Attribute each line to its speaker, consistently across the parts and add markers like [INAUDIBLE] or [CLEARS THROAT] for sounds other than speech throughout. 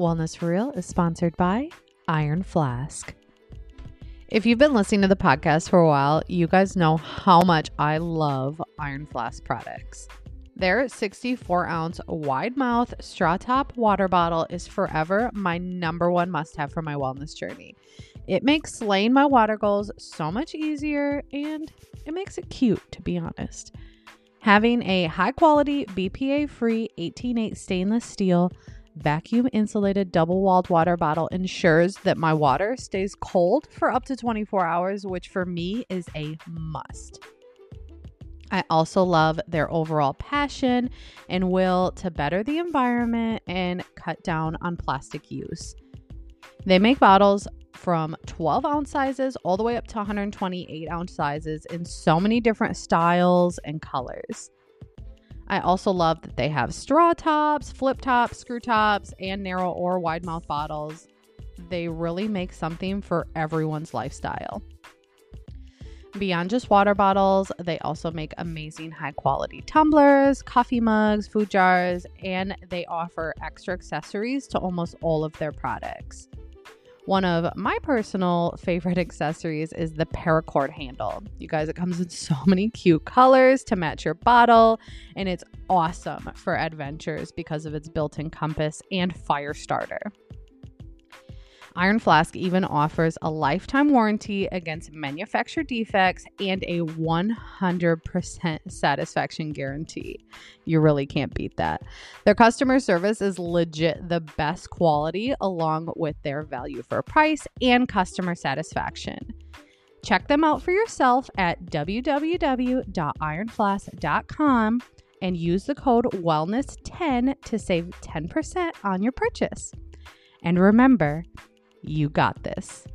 Speaker 1: Wellness for Real is sponsored by Iron Flask. If you've been listening to the podcast for a while, you guys know how much I love Iron Flask products. Their 64 ounce wide mouth straw top water bottle is forever my number one must have for my wellness journey. It makes slaying my water goals so much easier and it makes it cute, to be honest. Having a high quality, BPA free 188 stainless steel vacuum insulated double walled water bottle ensures that my water stays cold for up to 24 hours, which for me is a must. I also love their overall passion and will to better the environment and cut down on plastic use. They make bottles from 12 ounce sizes all the way up to 128 ounce sizes in so many different styles and colors. I also love that they have straw tops, flip tops, screw tops, and narrow or wide mouth bottles. They really make something for everyone's lifestyle. Beyond just water bottles, they also make amazing high quality tumblers, coffee mugs, food jars, and they offer extra accessories to almost all of their products. One of my personal favorite [LAUGHS] accessories is the paracord handle. You guys, it comes in so many cute colors to match your bottle, and it's awesome for adventures because of its built in compass and fire starter. Iron Flask even offers a lifetime warranty against manufacturer defects and a 100% satisfaction guarantee. You really can't beat that. Their customer service is legit the best quality, along with their value for price and customer satisfaction. Check them out for yourself at www.ironflask.com and use the code wellness10 to save 10% on your purchase. And remember, you got this.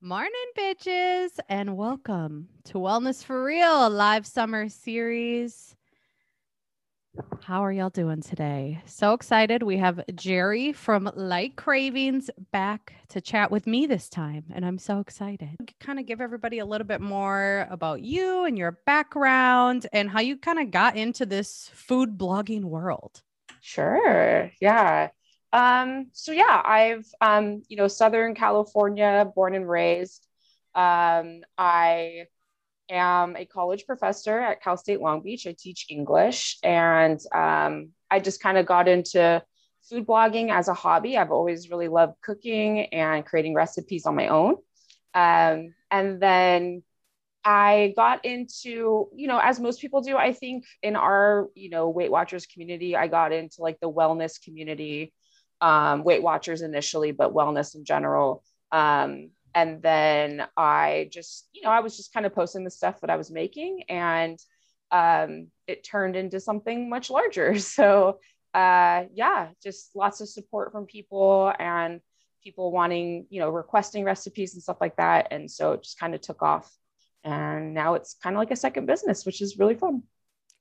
Speaker 1: Morning, bitches, and welcome to Wellness for Real, a live summer series. How are y'all doing today? So excited. We have Geri from Lite Cravings back to chat with me this time, and I'm so excited. Kind of give everybody a little bit more about you and your background and how you kind of got into this food blogging world.
Speaker 2: Sure. Yeah. Um, so yeah, I've um, you know, Southern California, born and raised. Um, I am a college professor at Cal State Long Beach. I teach English, and um, I just kind of got into food blogging as a hobby. I've always really loved cooking and creating recipes on my own. Um, and then I got into, you know, as most people do, I think in our, you know, Weight Watchers community, I got into like the wellness community, um, Weight Watchers initially, but wellness in general. Um, and then I just, you know, I was just kind of posting the stuff that I was making and um, it turned into something much larger. [LAUGHS] So, uh, yeah, just lots of support from people and people wanting, you know, requesting recipes and stuff like that. And so it just kind of took off and now it's kind of like a second business which is really fun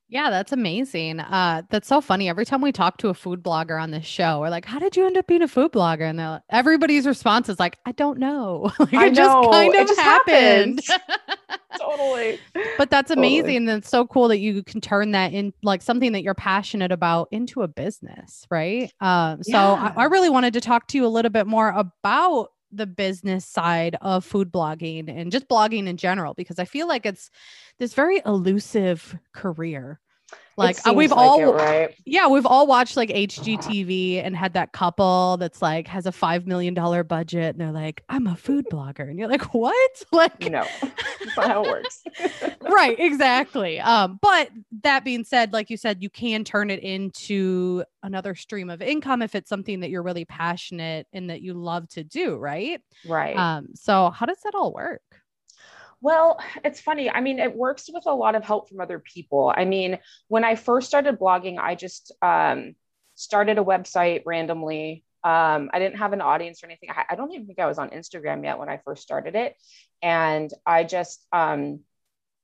Speaker 1: yeah, that's amazing. Uh, that's so funny. Every time we talk to a food blogger on this show, we're like, "How did you end up being a food blogger?" And like, everybody's response is like, "I don't know. [LAUGHS] like,
Speaker 2: I
Speaker 1: it just kind of
Speaker 2: just
Speaker 1: happened."
Speaker 2: happened. [LAUGHS] totally.
Speaker 1: But that's
Speaker 2: Totally.
Speaker 1: amazing. That's so cool that you can turn that in like something that you're passionate about into a business, right? Um, so I, I really wanted to talk to you a little bit more about the business side of food blogging and just blogging in general because I feel like it's this very elusive career. Like we've
Speaker 2: like
Speaker 1: all
Speaker 2: it, right
Speaker 1: yeah, we've all watched like HGTV and had that couple that's like has a five million dollar budget and they're like, I'm a food blogger. And you're like, what? [LAUGHS] Like
Speaker 2: no that's not how it works [LAUGHS]
Speaker 1: right, exactly. Um, but that being said, like you said, you can turn it into another stream of income if it's something that you're really passionate and that you love to do, right?
Speaker 2: right
Speaker 1: Um, so how does that all work?
Speaker 2: Well, it's funny. I mean, it works with a lot of help from other people. I mean, when I first started blogging, I just um, started a website randomly. Um, I didn't have an audience or anything. I, I don't even think I was on Instagram yet when I first started it. And I just um,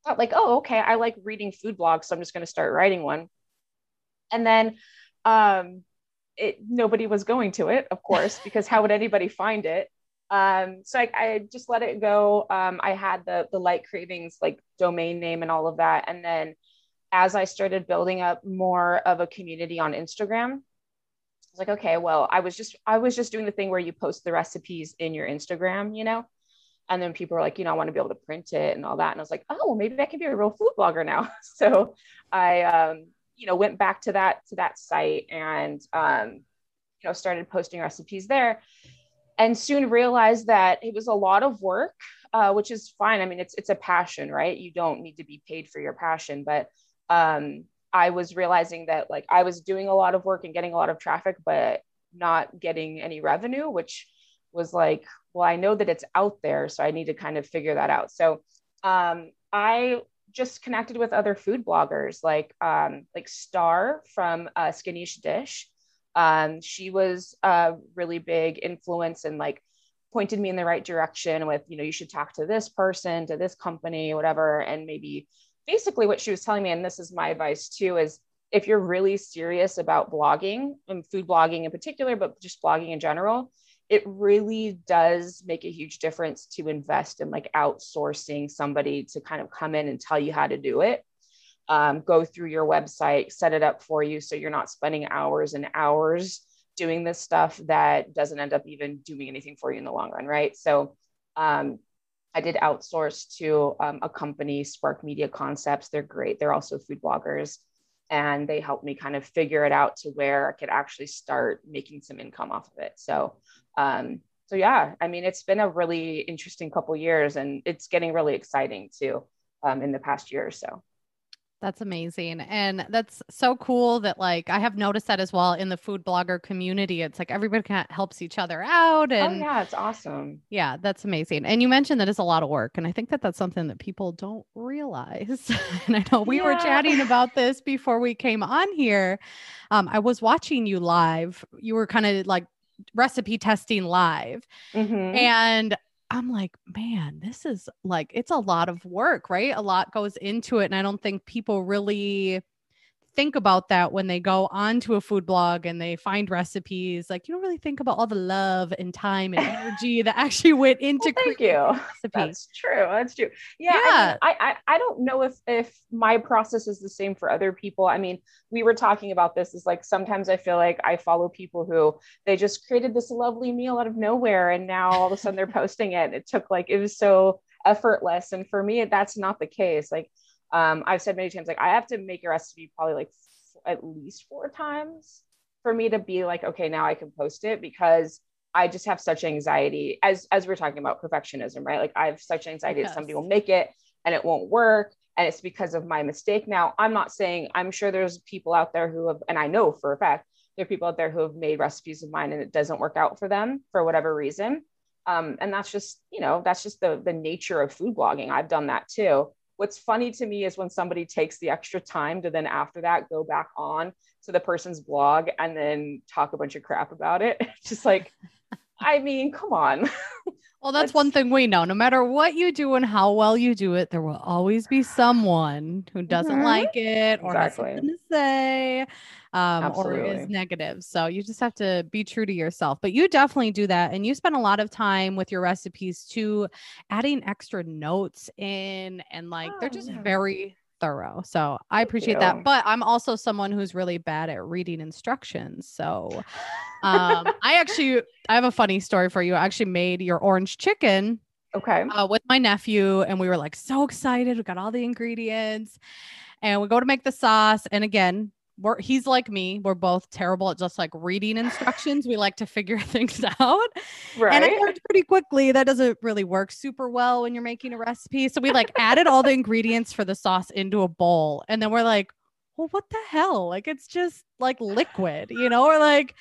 Speaker 2: thought, like, oh, okay, I like reading food blogs. So I'm just going to start writing one. And then um, it, nobody was going to it, of course, because how would anybody find it? Um, so I, I just let it go. Um, I had the the Lite Cravings like domain name and all of that, and then as I started building up more of a community on Instagram, I was like, okay, well, I was just I was just doing the thing where you post the recipes in your Instagram, you know. And then people were like, you know, I want to be able to print it and all that. And I was like, oh, well, maybe I can be a real food blogger now. [LAUGHS] so I, um, you know, went back to that to that site and, um, you know, started posting recipes there, and soon realized that it was a lot of work, uh, which is fine. I mean, it's it's a passion, right? You don't need to be paid for your passion, but um, I was realizing that like I was doing a lot of work and getting a lot of traffic, but not getting any revenue, which was like, well, I know that it's out there, so I need to kind of figure that out. So um, I just connected with other food bloggers like um, like Star from uh, Skinnyish Dish. Um, she was a really big influence and like pointed me in the right direction with you know you should talk to this person to this company whatever. And maybe basically what she was telling me and this is my advice too is if you're really serious about blogging and food blogging in particular but just blogging in general it really does make a huge difference to invest in like outsourcing somebody to kind of come in and tell you how to do it um, go through your website set it up for you so you're not spending hours and hours doing this stuff that doesn't end up even doing anything for you in the long run right so um, I did outsource to um, a company, Spark Media Concepts. They're great. They're also food bloggers. And they helped me kind of figure it out to where I could actually start making some income off of it. So, um, so yeah, I mean, it's been a really interesting couple years and it's getting really exciting too um, in the past year or so.
Speaker 1: That's amazing. And that's so cool that like I have noticed that as well in the food blogger community. It's like everybody kind of helps each other out
Speaker 2: Oh
Speaker 1: and
Speaker 2: yeah, it's awesome.
Speaker 1: yeah, that's amazing. And you mentioned that it's a lot of work and I think that that's something that people don't realize. [LAUGHS] and I know we were chatting about this before we came on here. Um I was watching you live. You were kind of like recipe testing live
Speaker 2: Mhm.
Speaker 1: and I'm like, man, this is like, it's a lot of work, right? A lot goes into it. And I don't think people really think about that when they go onto a food blog and they find recipes. Like, you don't really think about all the love and time and [LAUGHS] energy that actually went into
Speaker 2: Well, thank
Speaker 1: creating
Speaker 2: you.
Speaker 1: a recipe.
Speaker 2: That's true. That's true. Yeah. I, mean, I, I I don't know if if my process is the same for other people. I mean, we were talking about this. Is like sometimes I feel like I follow people who they just created this lovely meal out of nowhere, and now all of a sudden they're posting it. It took like it was so effortless, and for me, that's not the case. Like um, I've said many times, like I have to make a recipe probably like at least four times for me to be like, okay, now I can post it because I just have such anxiety as as we're talking about perfectionism, right? Like I have such anxiety that somebody will make it and it won't work and it's because of my mistake. Now, I'm not saying I'm sure there's people out there who have and I know for a fact there are people out there who have made recipes of mine and it doesn't work out for them for whatever reason. Um, and that's just, you know, that's just the the nature of food blogging. I've done that too. What's funny to me is when somebody takes the extra time to then after that go back on to the person's blog and then talk a bunch of crap about it. [LAUGHS] Just like, [LAUGHS] I mean, come on. [LAUGHS]
Speaker 1: Well, that's
Speaker 2: Let's-
Speaker 1: one thing we know. No matter what you do and how well you do it, there will always be someone who doesn't
Speaker 2: Mhm.
Speaker 1: like it or has
Speaker 2: Exactly.
Speaker 1: something to say um, or is negative. So you just have to be true to yourself. But you definitely do that. And you spend a lot of time with your recipes too, adding extra notes in and like they're
Speaker 2: Oh,
Speaker 1: just
Speaker 2: yeah.
Speaker 1: very thorough. So I appreciate that. But I'm also someone who's really bad at reading instructions. So um, I actually I have a funny story for you. I actually made your orange chicken
Speaker 2: Okay.
Speaker 1: uh, with my nephew, and we were like so excited. We got all the ingredients, and we go to make the sauce. And again, we're he's like me. We're both terrible at just like reading instructions. We like to figure [LAUGHS] things out.
Speaker 2: Right.
Speaker 1: And I learned pretty quickly that doesn't really work super well when you're making a recipe. So we like added all the ingredients for the sauce into a bowl, and then we're like, well, what the hell? Like it's just like liquid, you know? Or like,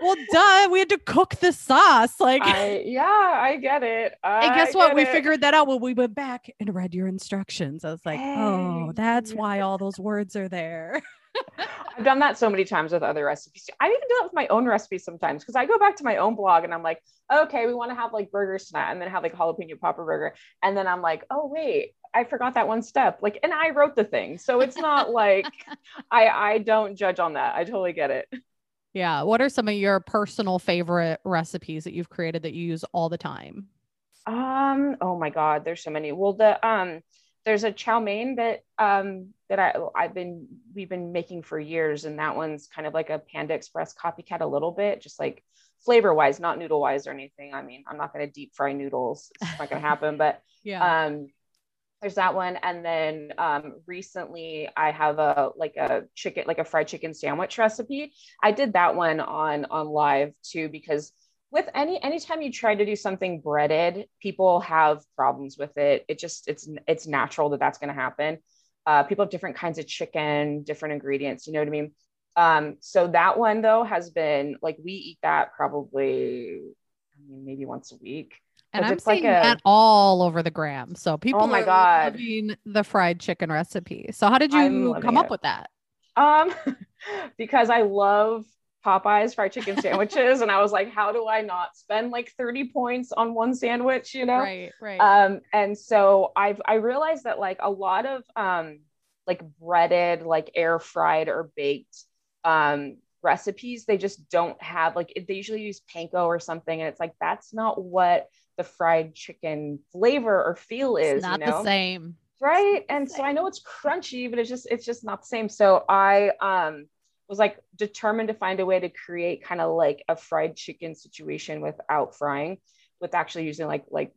Speaker 1: well, duh, we had to cook the sauce. Like,
Speaker 2: I, yeah, I get it.
Speaker 1: and guess what? We
Speaker 2: it.
Speaker 1: figured that out when we went back and read your instructions. I was like, oh, that's
Speaker 2: Hey.
Speaker 1: why all those words are there.
Speaker 2: I've done that so many times with other recipes. I even do that with my own recipes sometimes because I go back to my own blog and I'm like, okay, we want to have like burgers tonight and then have like jalapeno popper burger. And then I'm like, oh, wait, I forgot that one step. Like, and I wrote the thing. So it's not [LAUGHS] like I, I don't judge on that. I totally get it.
Speaker 1: Yeah. What are some of your personal favorite recipes that you've created that you use all the time?
Speaker 2: Um, oh my God, there's so many. Well, the um there's a chow mein that um, that I I've been we've been making for years, and that one's kind of like a Panda Express copycat a little bit, just like flavor wise, not noodle wise or anything. I mean, I'm not going to deep fry noodles; it's not going to happen. But [LAUGHS] yeah, um, there's that one, and then um, recently I have a like a chicken like a fried chicken sandwich recipe. I did that one on on live too because with any anytime you try to do something breaded people have problems with it it just it's it's natural that that's going to happen uh, people have different kinds of chicken different ingredients you know what i mean um, so that one though has been like we eat that probably i mean maybe once a week
Speaker 1: and I'm seeing like a, that all over the gram. So people oh my are God. loving the fried chicken recipe. So how did you come up with that?
Speaker 2: Um, [LAUGHS] because I love Popeyes fried chicken sandwiches. and I was like, how do I not spend like 30 points on one sandwich, you know?
Speaker 1: Right, right.
Speaker 2: Um, and so I've I realized that like a lot of um like breaded, like air fried or baked um recipes, they just don't have like they usually use panko or something. And it's like that's not what the fried chicken flavor or feel is.
Speaker 1: It's not
Speaker 2: you know?
Speaker 1: the same.
Speaker 2: Right. And so I know it's crunchy, but it's just it's just not the same. So I um was like determined to find a way to create kind of like a fried chicken situation without frying with actually using like like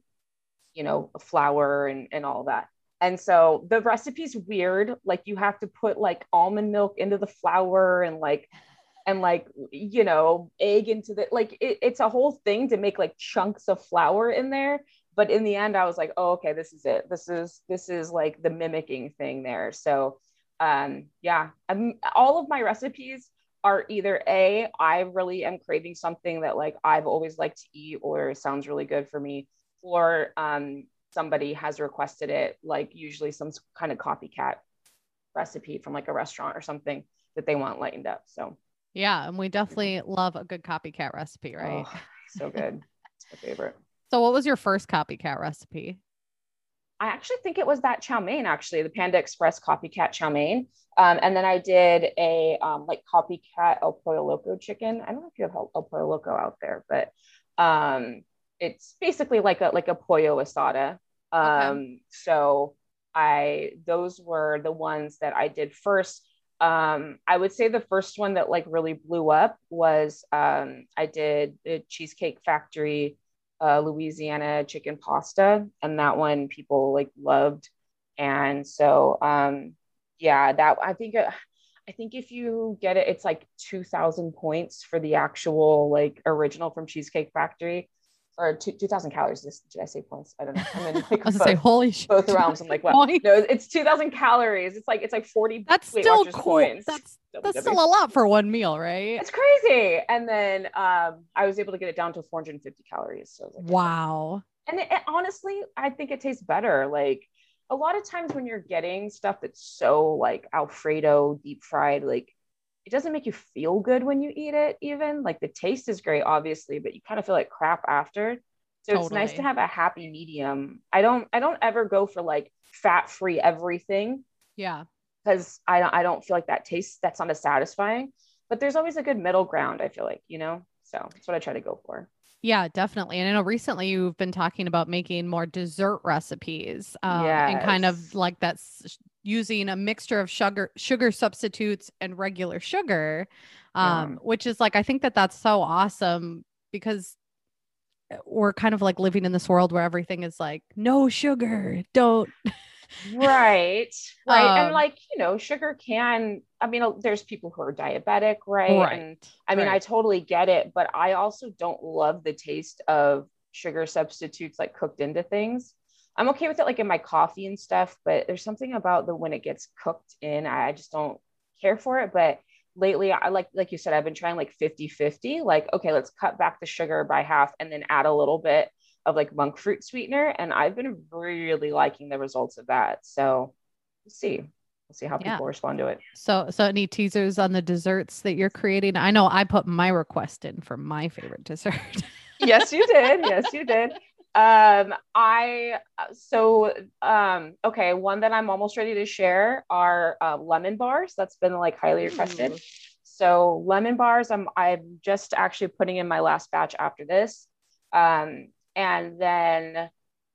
Speaker 2: you know flour and, and all that. And so the recipe's weird like you have to put like almond milk into the flour and like and like you know egg into the like it, it's a whole thing to make like chunks of flour in there. But in the end i was like oh okay this is it. This is this is like the mimicking thing there. So um, yeah, I'm, all of my recipes are either a I really am craving something that like I've always liked to eat or sounds really good for me, or um, somebody has requested it, like usually some kind of copycat recipe from like a restaurant or something that they want lightened up. So
Speaker 1: yeah, and we definitely love a good copycat recipe, right? Oh,
Speaker 2: so good. it's my favorite. [LAUGHS]
Speaker 1: So what was your first copycat recipe?
Speaker 2: I actually think it was that chow mein, actually, the Panda Express copycat chow mein. Um, and then I did a um, like copycat El Pollo Loco chicken. I don't know if you have El Pollo Loco out there, but um, it's basically like a like a pollo asada. Um, okay. So I those were the ones that I did first. Um, I would say the first one that like really blew up was um, I did the Cheesecake Factory uh, Louisiana chicken pasta, and that one people like loved. And so, um, yeah, that I think it, I think if you get it, it's like two thousand points for the actual like original from Cheesecake Factory or two, 2000 calories. did I say points? I don't know. I'm in [LAUGHS] like
Speaker 1: I was both, say, holy
Speaker 2: shit. both realms. I'm like, well, no, it's 2000 calories. It's like, it's like 40
Speaker 1: That's still cool. Points. That's, that's still a lot for one meal, right?
Speaker 2: It's crazy. And then um, I was able to get it down to 450 calories. So
Speaker 1: like, wow.
Speaker 2: And it, it, honestly, I think it tastes better. Like a lot of times when you're getting stuff that's so like Alfredo deep fried, like it doesn't make you feel good when you eat it even like the taste is great obviously but you kind of feel like crap after so totally. it's nice to have a happy medium i don't i don't ever go for like fat free everything
Speaker 1: yeah
Speaker 2: because i don't i don't feel like that tastes that's not as satisfying but there's always a good middle ground i feel like you know so that's what i try to go for
Speaker 1: yeah, definitely. And I know recently you've been talking about making more dessert recipes um, yes. and kind of like that's using a mixture of sugar sugar substitutes and regular sugar um, yeah. which is like I think that that's so awesome because we're kind of like living in this world where everything is like no sugar, don't [LAUGHS]
Speaker 2: right right um, and like you know sugar can i mean there's people who are diabetic right, right and i mean right. i totally get it but i also don't love the taste of sugar substitutes like cooked into things i'm okay with it like in my coffee and stuff but there's something about the when it gets cooked in i just don't care for it but lately i like like you said i've been trying like 50 50 like okay let's cut back the sugar by half and then add a little bit of like monk fruit sweetener. And I've been really liking the results of that. So we'll see. We'll see how yeah. people respond to it.
Speaker 1: So, so any teasers on the desserts that you're creating? I know I put my request in for my favorite dessert.
Speaker 2: yes, you did. Yes, you did. Um, I so um, okay. One that I'm almost ready to share are uh, lemon bars. That's been like highly requested. Ooh. So lemon bars, I'm I'm just actually putting in my last batch after this. Um, and then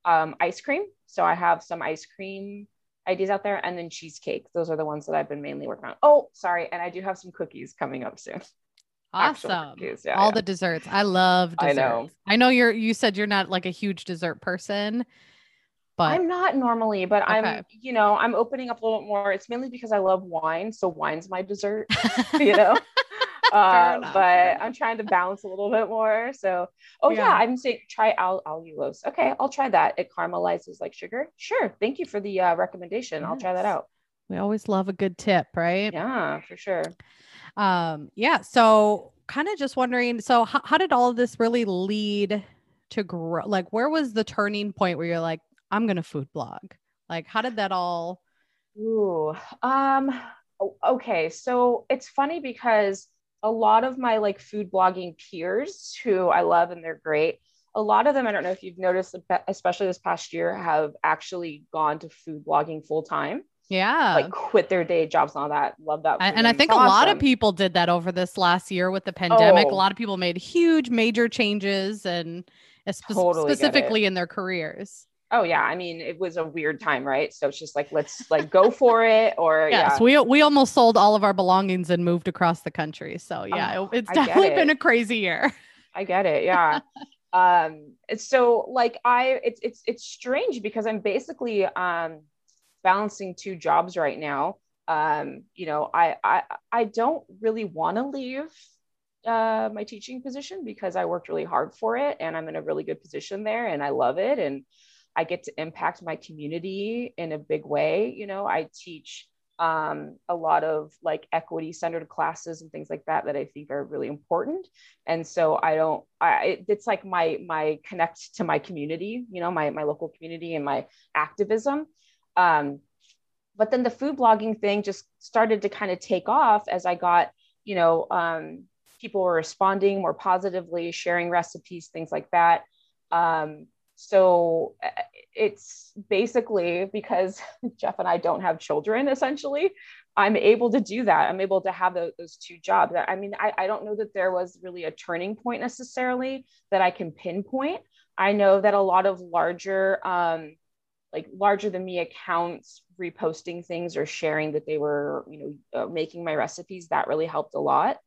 Speaker 2: um, ice cream. So I have some ice cream ideas out there, and then cheesecake. Those are the ones that I've been mainly working on. Oh, sorry, and I do have some cookies coming up soon.
Speaker 1: Awesome. Yeah, All yeah. the desserts. I love desserts. I know. I know you're you said you're not like a huge dessert person. But
Speaker 2: I'm not normally, but okay. I'm, you know, I'm opening up a little bit more. It's mainly because I love wine. So wine's my dessert, [LAUGHS] you know. [LAUGHS] uh, but I'm trying to balance a little bit more. So, oh yeah, yeah I'm saying try al- allulose. Okay, I'll try that. It caramelizes like sugar. Sure. Thank you for the uh, recommendation. Yes. I'll try that out.
Speaker 1: We always love a good tip, right?
Speaker 2: Yeah, for sure.
Speaker 1: Um, yeah. So, kind of just wondering. So, h- how did all of this really lead to grow? Like, where was the turning point where you're like, I'm going to food blog? Like, how did that all?
Speaker 2: Ooh, um, okay. So it's funny because a lot of my like food blogging peers who I love and they're great, a lot of them, I don't know if you've noticed, especially this past year, have actually gone to food blogging full time.
Speaker 1: Yeah.
Speaker 2: Like quit their day jobs and all that. Love that.
Speaker 1: And, and I think awesome. a lot of people did that over this last year with the pandemic. Oh. A lot of people made huge major changes and spe- totally specifically in their careers
Speaker 2: oh yeah i mean it was a weird time right so it's just like let's like go for it or [LAUGHS] yes
Speaker 1: yeah. we we almost sold all of our belongings and moved across the country so yeah oh, it, it's definitely it. been a crazy year [LAUGHS]
Speaker 2: i get it yeah [LAUGHS] um so like i it's it's it's strange because i'm basically um balancing two jobs right now um you know i i i don't really want to leave uh my teaching position because i worked really hard for it and i'm in a really good position there and i love it and I get to impact my community in a big way. You know, I teach um, a lot of like equity centered classes and things like that that I think are really important. And so I don't, I, it's like my, my connect to my community, you know, my, my local community and my activism. Um, but then the food blogging thing just started to kind of take off as I got, you know, um, people were responding more positively, sharing recipes, things like that. Um, so uh, it's basically because [LAUGHS] Jeff and I don't have children, essentially, I'm able to do that. I'm able to have those, those two jobs. I mean, I, I don't know that there was really a turning point necessarily that I can pinpoint. I know that a lot of larger, um, like larger than me accounts reposting things or sharing that they were, you know, uh, making my recipes, that really helped a lot.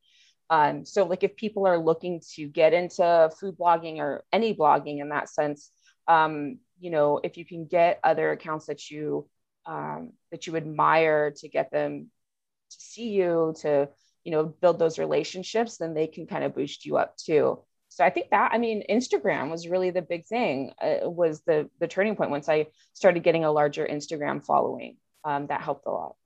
Speaker 2: Um, so like if people are looking to get into food blogging or any blogging in that sense, um, you know, if you can get other accounts that you um, that you admire to get them to see you, to you know, build those relationships, then they can kind of boost you up too. So I think that I mean, Instagram was really the big thing. Uh, was the the turning point once I started getting a larger Instagram following. Um, that helped a lot.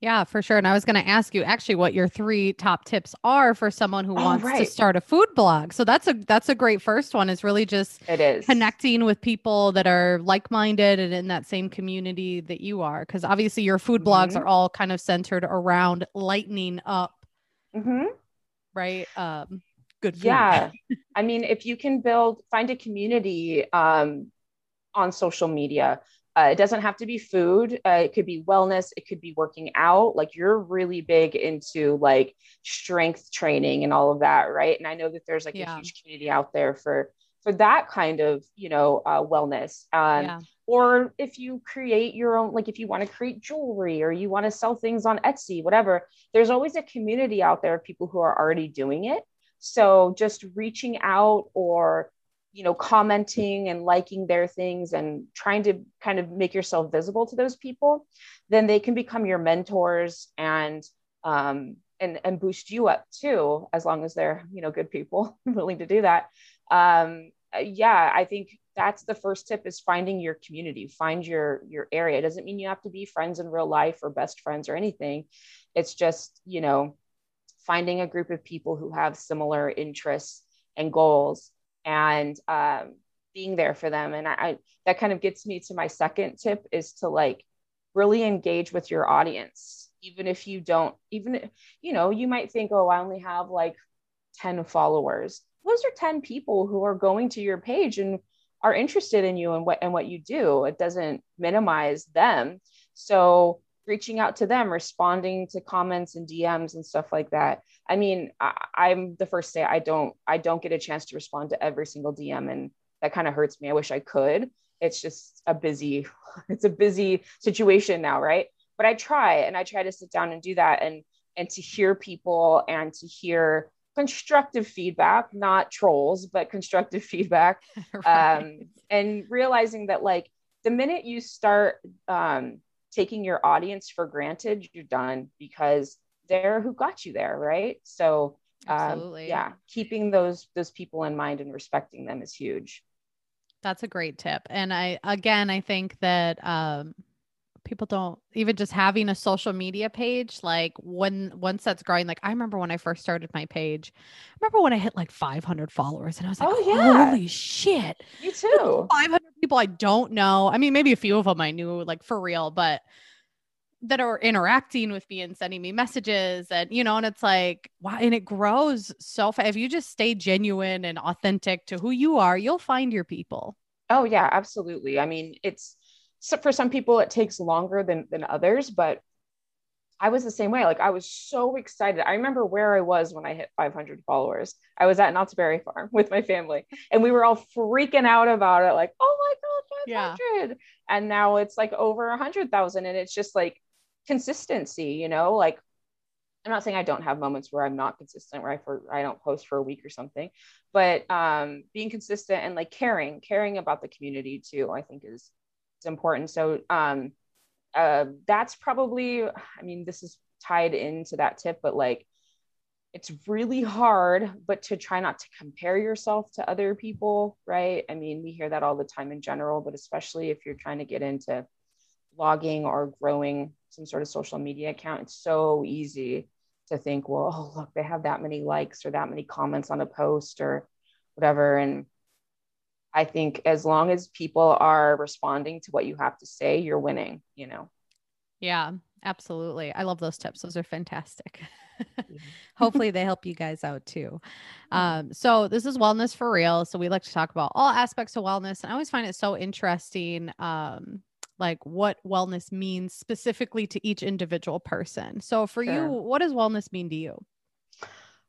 Speaker 1: Yeah, for sure. And I was going to ask you actually what your three top tips are for someone who oh, wants right. to start a food blog. So that's a that's a great first one. Is really just
Speaker 2: it is
Speaker 1: connecting with people that are like minded and in that same community that you are. Because obviously your food mm-hmm. blogs are all kind of centered around lightening up,
Speaker 2: mm-hmm.
Speaker 1: right? Um, good. Food.
Speaker 2: Yeah, I mean, if you can build find a community um, on social media uh, it doesn't have to be food. Uh, it could be wellness. It could be working out. Like you're really big into like strength training and all of that, right? And I know that there's like yeah. a huge community out there for for that kind of you know uh, wellness. Um, yeah. Or if you create your own, like if you want to create jewelry or you want to sell things on Etsy, whatever, there's always a community out there of people who are already doing it. So just reaching out or you know commenting and liking their things and trying to kind of make yourself visible to those people then they can become your mentors and um, and and boost you up too as long as they're you know good people [LAUGHS] willing to do that. Um, yeah i think that's the first tip is finding your community find your your area. It doesn't mean you have to be friends in real life or best friends or anything. It's just you know finding a group of people who have similar interests and goals and um, being there for them. And I, I, that kind of gets me to my second tip is to like really engage with your audience, even if you don't, even you know, you might think, oh, I only have like 10 followers. Those are 10 people who are going to your page and are interested in you and what and what you do. It doesn't minimize them. So reaching out to them, responding to comments and DMs and stuff like that. I mean, I, am the first to say I don't I don't get a chance to respond to every single DM, and that kind of hurts me. I wish I could. it's just a busy [LAUGHS] it's a busy situation now right but i try and i try to sit down and do that and and to hear people and to hear constructive feedback not trolls but constructive [LAUGHS] feedback [LAUGHS] right. um, and realizing that like the minute you start um, taking your audience for granted you're done because they're who got you there right? So um, yeah keeping those those people in mind and respecting them is huge.
Speaker 1: That's a great tip. And i again i think that um people don't even just having a social media page like when once that's growing like i remember when i first started my page I remember when i hit like 500 followers and i was like oh yeah. Holy shit.
Speaker 2: You too.
Speaker 1: 500 people i don't know. I mean maybe a few of them i knew like for real but that are interacting with me and sending me messages and you know and it's like wow and it grows so fast if you just stay genuine and authentic to who you are you'll find your people.
Speaker 2: Oh yeah absolutely. I mean it's so for some people it takes longer than than others but i was the same way. Like i was so excited. I remember where i was when i hit 500 followers. I was at knott's berry farm with my family and we were all freaking out about it like oh my god 500 yeah. and now it's like over 100000 and it's just like consistency, you know, like I'm not saying I don't have moments where I'm not consistent, where I for I don't post for a week or something, but um, being consistent and like caring, caring about the community too, I think is is important. So um, uh, that's probably, I mean, this is tied into that tip, but like it's really hard, but to try not to compare yourself to other people, right? I mean, we hear that all the time in general, but especially if you're trying to get into blogging or growing some sort of social media account, it's so easy to think, well, oh, look, they have that many likes or that many comments on a post or whatever. And I think as long as people are responding to what you have to say, you're winning, you know?
Speaker 1: Yeah, absolutely. I love those tips. Those are fantastic. [LAUGHS] Hopefully, they help you guys out too. Um, so, this is Wellness for Real. So, we like to talk about all aspects of wellness. And I always find it so interesting um, like what wellness means specifically to each individual person. So for sure. you, what does wellness mean to you?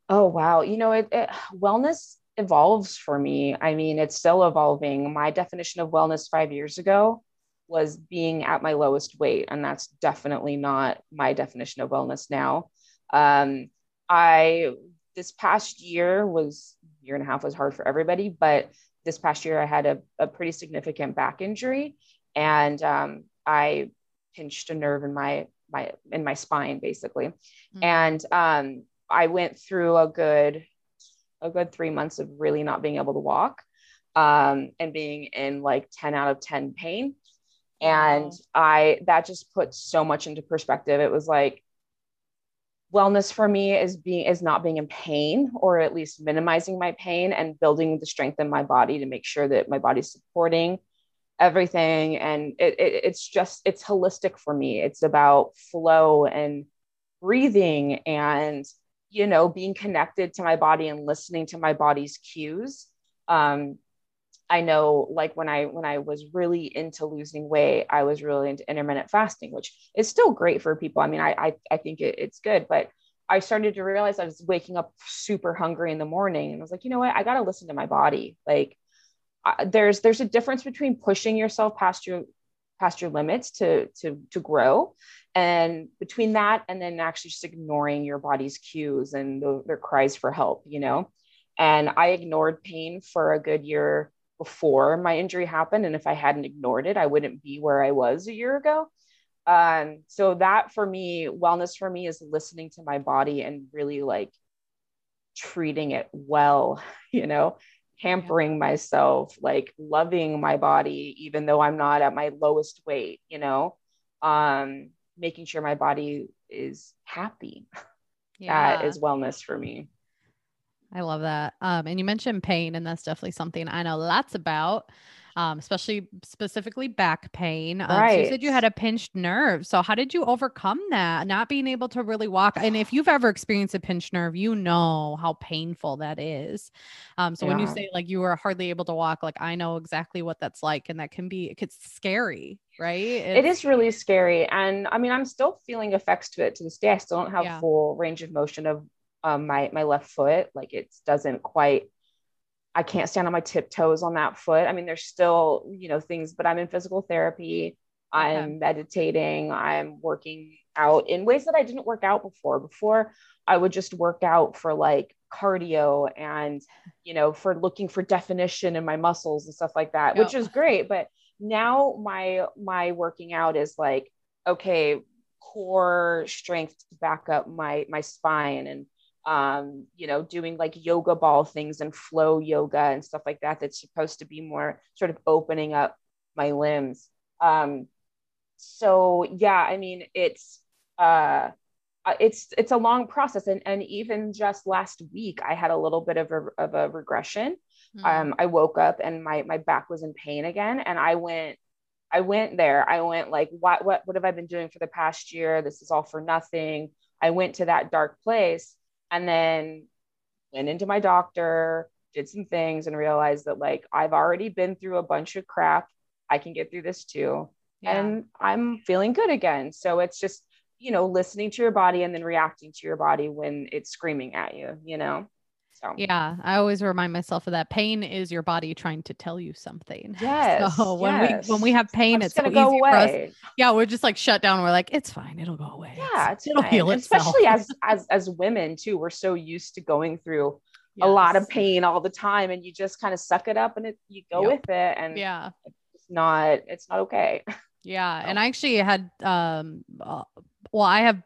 Speaker 2: Oh wow, you know it, it wellness evolves for me. I mean, it's still evolving. My definition of wellness 5 years ago was being at my lowest weight and that's definitely not my definition of wellness now. Um I this past year was year and a half was hard for everybody, but this past year I had a, a pretty significant back injury and um, I pinched a nerve in my my in my spine basically, mm-hmm. and um, I went through a good a good three months of really not being able to walk um, and being in like 10 out of 10 pain. And i that just put so much into perspective. It was like wellness for me is being is not being in pain or at least minimizing my pain and building the strength in my body to make sure that my body's supporting everything. And it, it, it's just it's holistic for me. It's about flow and breathing and you know being connected to my body and listening to my body's cues. Um i know like when i when i was really into losing weight i was really into intermittent fasting which is still great for people. I mean i i, I think it, it's good but i started to realize i was waking up super hungry in the morning and i was like you know what? I got to listen to my body. Like there's there's a difference between pushing yourself past your past your limits to to to grow and between that and then actually just ignoring your body's cues and the, their cries for help you know? And i ignored pain for a good year before my injury happened. And if i hadn't ignored it i wouldn't be where i was a year ago. Um, so that for me wellness for me is listening to my body and really like treating it well [LAUGHS] you know? Hampering yeah. myself, like loving my body, even though I'm not at my lowest weight, you know, um, making sure my body is happy. [LAUGHS] Yeah. That is wellness for me.
Speaker 1: I love that. Um, and you mentioned pain, and that's definitely something I know lots about um, especially specifically back pain. Um, right. So you said you had a pinched nerve. So how did you overcome that? Not being able to really walk. And if you've ever experienced a pinched nerve, you know how painful that is. Um, so yeah. when you say like you were hardly able to walk, like I know exactly what that's like, and that can be it's scary, right? It's,
Speaker 2: it is really scary, and I mean I'm still feeling effects to it to this day. I still don't have yeah. full range of motion of um, my my left foot. Like it doesn't quite I can't stand on my tiptoes on that foot. I mean, there's still, you know, things, but I'm in physical therapy. I'm
Speaker 1: Okay.
Speaker 2: meditating. I'm working out in ways that I didn't work out before. Before, I would just work out for like cardio and, you know, for looking for definition in my muscles and stuff like that, which
Speaker 1: oh.
Speaker 2: is great. But now my my working out is like, okay, core strength to back up my my spine and um, you know, doing like yoga ball things and flow yoga and stuff like that. That's supposed to be more sort of opening up my limbs. Um, so yeah, I mean, it's uh, uh, it's it's a long process, and and even just last week, I had a little bit of a of a regression.
Speaker 1: Mm.
Speaker 2: Um, I woke up and my my back was in pain again, and I went. I went there. I went like, what, what, what have I been doing for the past year? This is all for nothing. I went to that dark place and then went into my doctor, did some things, and realized that like I've already been through a bunch of crap. I can get through this too.
Speaker 1: Yeah.
Speaker 2: And I'm feeling good again. So it's just, you know, listening to your body and then reacting to your body when it's screaming at you, you know? So,
Speaker 1: Yeah, I always remind myself of that. Pain is your body trying to tell you something. [LAUGHS]
Speaker 2: yes.
Speaker 1: So when
Speaker 2: yes.
Speaker 1: we when we have pain,
Speaker 2: it's
Speaker 1: it's so
Speaker 2: going
Speaker 1: easy
Speaker 2: to go away.
Speaker 1: Yeah, we're just like shut down. We're like, it's fine. It'll go away.
Speaker 2: Yeah, it's
Speaker 1: it'll
Speaker 2: fine.
Speaker 1: heal itself.
Speaker 2: Especially as [LAUGHS] as as women too, we're so used to going through a lot of pain all the time, and you just kind of suck it up and it you go
Speaker 1: Yep.
Speaker 2: with it, and
Speaker 1: Yeah.
Speaker 2: it's not it's not okay. [LAUGHS]
Speaker 1: Yeah,
Speaker 2: So-
Speaker 1: and I actually had um uh, well, I have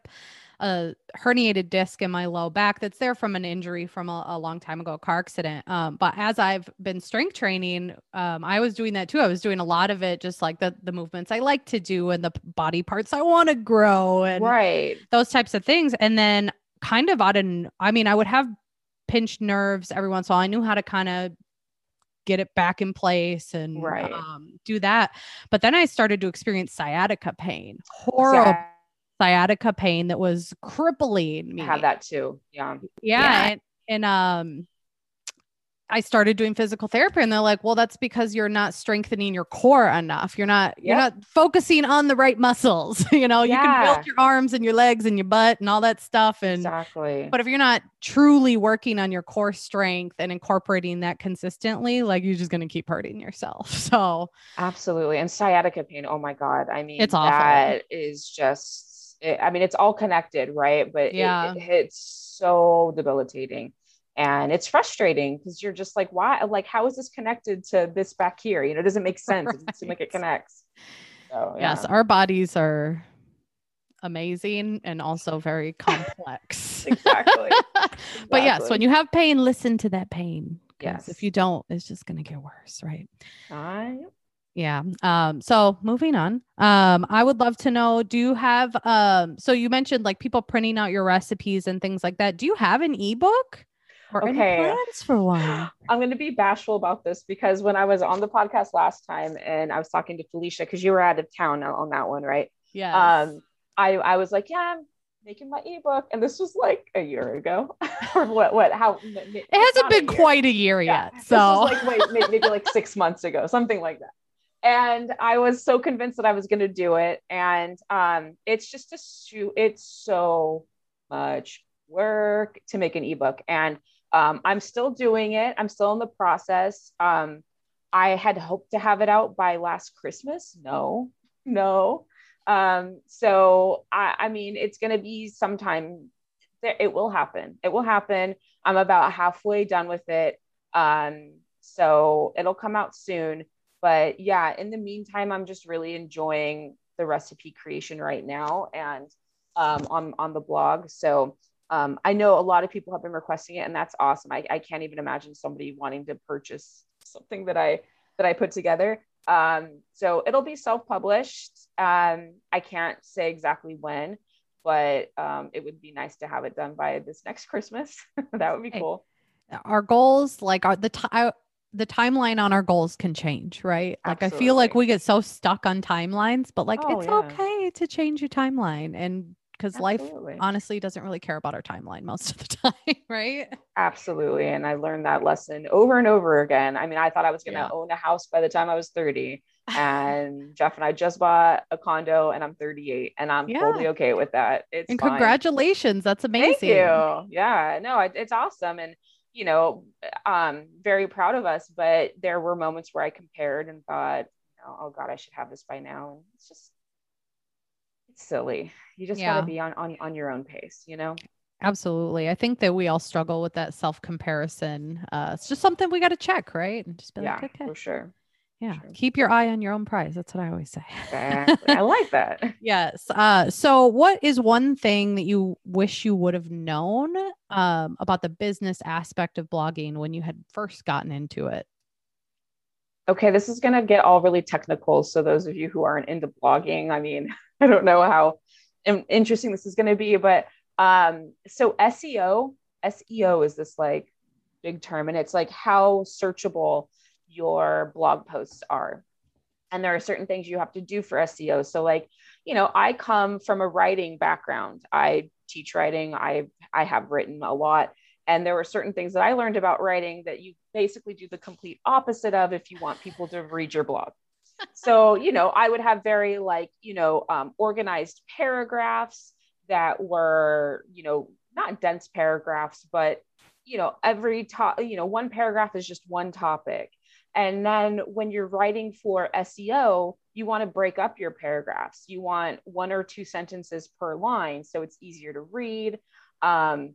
Speaker 1: a herniated disc in my low back that's there from an injury from a, a long time ago, a car accident. Um, but as I've been strength training, um, I was doing that too. I was doing a lot of it, just like the the movements I like to do and the body parts I want to grow and
Speaker 2: right.
Speaker 1: those types of things. And then kind of out of, I mean, I would have pinched nerves every once in a while. I knew how to kind of get it back in place and
Speaker 2: Right.
Speaker 1: um, do that. But then I started to experience sciatica pain, horrible sciatica pain that was crippling me.
Speaker 2: I have that too. Yeah.
Speaker 1: Yeah.
Speaker 2: Yeah.
Speaker 1: And, and um, I started doing physical therapy and they're like, well, that's because you're not strengthening your core enough. You're not, you're not focusing on the right muscles. [LAUGHS] you know, you can
Speaker 2: Yeah.
Speaker 1: build your arms and your legs and your butt and all that stuff. And,
Speaker 2: Exactly.
Speaker 1: but if you're not truly working on your core strength and incorporating that consistently, like you're just going to keep hurting yourself. [LAUGHS] So
Speaker 2: Absolutely. And sciatica pain. Oh my God. I mean,
Speaker 1: It's awful.
Speaker 2: that is just, it, I mean, it's all connected, right? But it-
Speaker 1: Yeah.
Speaker 2: it, hits so debilitating. And it's frustrating because you're just like, why? Like, how is this connected to this back here? You know, it doesn't make sense. It doesn't seem like it [LAUGHS]
Speaker 1: Right.
Speaker 2: connects. So,
Speaker 1: yes, our bodies are amazing and also very complex. [LAUGHS]
Speaker 2: Exactly. [LAUGHS]
Speaker 1: but yes, when you have pain, listen to that pain.
Speaker 2: Yes.
Speaker 1: If you don't, it's just going to get worse, right?
Speaker 2: I-
Speaker 1: Yeah. Um, so moving on. Um, I would love to know, do you have um so you mentioned like people printing out your recipes and things like that. Do you have an ebook or any
Speaker 2: Okay.
Speaker 1: plans for one? [GASPS]
Speaker 2: I'm going to be bashful about this because when I was on the podcast last time and I was talking to Felicia, because you were out of town on that one, right?
Speaker 1: yeah
Speaker 2: um i i was like yeah i'm making my ebook and this was like a year ago [LAUGHS] or what what how
Speaker 1: it hasn't been quite a year yet.
Speaker 2: this
Speaker 1: So
Speaker 2: was like wait maybe like six months ago something like that and i was so convinced that i was going to do it. And um it's just a su- it's so much work to make an ebook. And um i'm still doing it. I'm still in the process. Um i had hoped to have it out by last christmas. No no. Um so i i mean it's going to be sometime it will happen. It will happen. I'm about halfway done with it. Um so it'll come out soon but yeah in the meantime i'm just really enjoying the recipe creation right now and um on on the blog. So um i know a lot of people have been requesting it and that's awesome. I, I can't even imagine somebody wanting to purchase something that i that i put together. Um so it'll be self-published. Um i can't say exactly when but um, it would be nice to have it done by this next Christmas. [LAUGHS] that would be cool.
Speaker 1: our goals, like our the time the timeline on our goals can change, right? Like I feel like we get so stuck on timelines, but like
Speaker 2: Oh,
Speaker 1: it's
Speaker 2: yeah.
Speaker 1: okay to change your timeline and because life honestly doesn't really care about our timeline most of the [LAUGHS] time, right?
Speaker 2: Absolutely. And I learned that lesson over and over again. I mean, I thought I was going to
Speaker 1: Yeah.
Speaker 2: own a house by the time I was 30. [LAUGHS] And Jeff and I just bought a condo and I'm 38 and I'm
Speaker 1: Yeah.
Speaker 2: totally okay with that. It's
Speaker 1: and
Speaker 2: fine.
Speaker 1: congratulations, that's amazing.
Speaker 2: Thank you. Yeah, no, it, it's awesome. And you know, um, very proud of us. But there were moments where I compared and thought, oh God, I should have this by now. And it's just, it's silly. You just yeah. got to be on, on, on your own pace, you know?
Speaker 1: Absolutely. I think that we all struggle with that self comparison. Uh, it's just something we got to check, right? And just be
Speaker 2: yeah, like, okay. For sure.
Speaker 1: Yeah. Sure. Keep your eye on your own prize. That's what I always say.
Speaker 2: Exactly. I like that. [LAUGHS]
Speaker 1: yes. Uh, so, what is one thing that you wish you would have known um, about the business aspect of blogging when you had first gotten into it?
Speaker 2: Okay, this is going to get all really technical. So, those of you who aren't into blogging, I mean, [LAUGHS] I don't know how interesting this is going to be, but um, so SEO, SEO is this like big term, and it's like how searchable your blog posts are. And there are certain things you have to do for SEO. So, like, you know, I come from a writing background. I teach writing. I I have written a lot. And there were certain things that I learned about writing that you basically do the complete opposite of if you want people to read your blog. so, you know, I would have very like, you know, um, organized paragraphs that were, you know, not dense paragraphs, but you know, every top, you know, one paragraph is just one topic. And then when you're writing for SEO, you want to break up your paragraphs. You want one or two sentences per line so it's easier to read, um,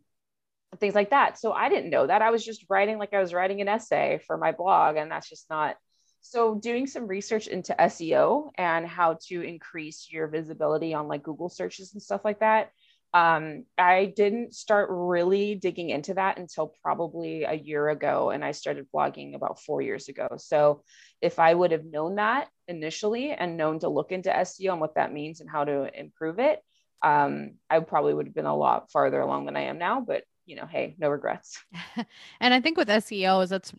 Speaker 2: things like that. So I didn't know that. I was just writing like I was writing an essay for my blog, and that's just not. So doing some research into SEO and how to increase your visibility on like Google searches and stuff like that um, I didn't start really digging into that until probably a year ago, and I started blogging about four years ago. So, if I would have known that initially and known to look into SEO and what that means and how to improve it, um, I probably would have been a lot farther along than I am now. But you know, hey, no regrets. [LAUGHS]
Speaker 1: and I think with SEO is that's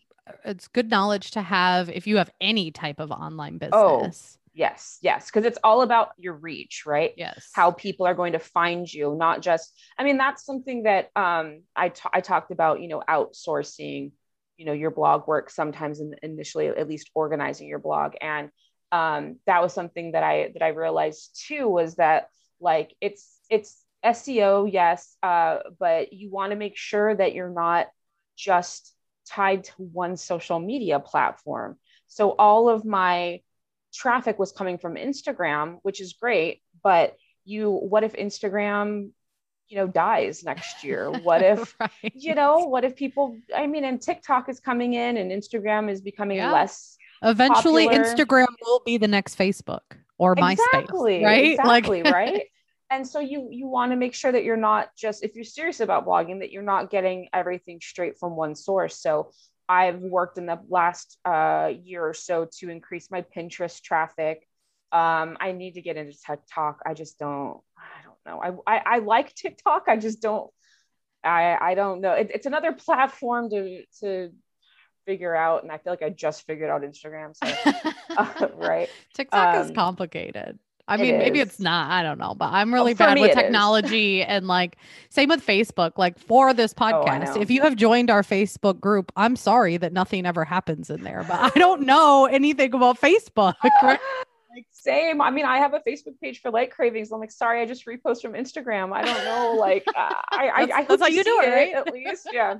Speaker 1: it's good knowledge to have if you have any type of online oh, business.
Speaker 2: Oh Yes, yes, because it's all about your reach, right?
Speaker 1: Yes.
Speaker 2: How people are going to find you, not just. I mean, that's something that um, I t- I talked about. You know, outsourcing, you know, your blog work sometimes in, initially, at least organizing your blog, and um, that was something that I that I realized too was that like it's it's SEO, yes, uh, but you want to make sure that you're not just tied to one social media platform. So all of my traffic was coming from Instagram, which is great, but you what if Instagram you know dies next year what [LAUGHS] if right. you know what if people i mean and tiktok is coming in and instagram is becoming yeah. less
Speaker 1: eventually popular. instagram will be the next facebook or
Speaker 2: exactly,
Speaker 1: myspace right
Speaker 2: exactly like- [LAUGHS] right and so you you want to make sure that you're not just if you're serious about blogging that you're not getting everything straight from one source so I've worked in the last uh, year or so to increase my Pinterest traffic. Um, I need to get into TikTok. I just don't. I don't know. I, I, I like TikTok. I just don't. I I don't know. It, it's another platform to to figure out, and I feel like I just figured out Instagram. So, [LAUGHS] uh, right?
Speaker 1: TikTok um, is complicated. I mean, it maybe it's not. I don't know, but I'm really oh, bad with technology [LAUGHS] and like same with Facebook. Like for this oh, podcast, oh, if you have joined our Facebook group, I'm sorry that nothing ever happens in there, but I don't know anything about Facebook. [LAUGHS] Right? [GASPS]
Speaker 2: like same. I mean, I have a Facebook page for Lite Cravings. I'm like, sorry, I just repost from Instagram. I don't know. [LAUGHS] Like, uh, I, I, I,
Speaker 1: that's how you do it, right?
Speaker 2: At least, yeah.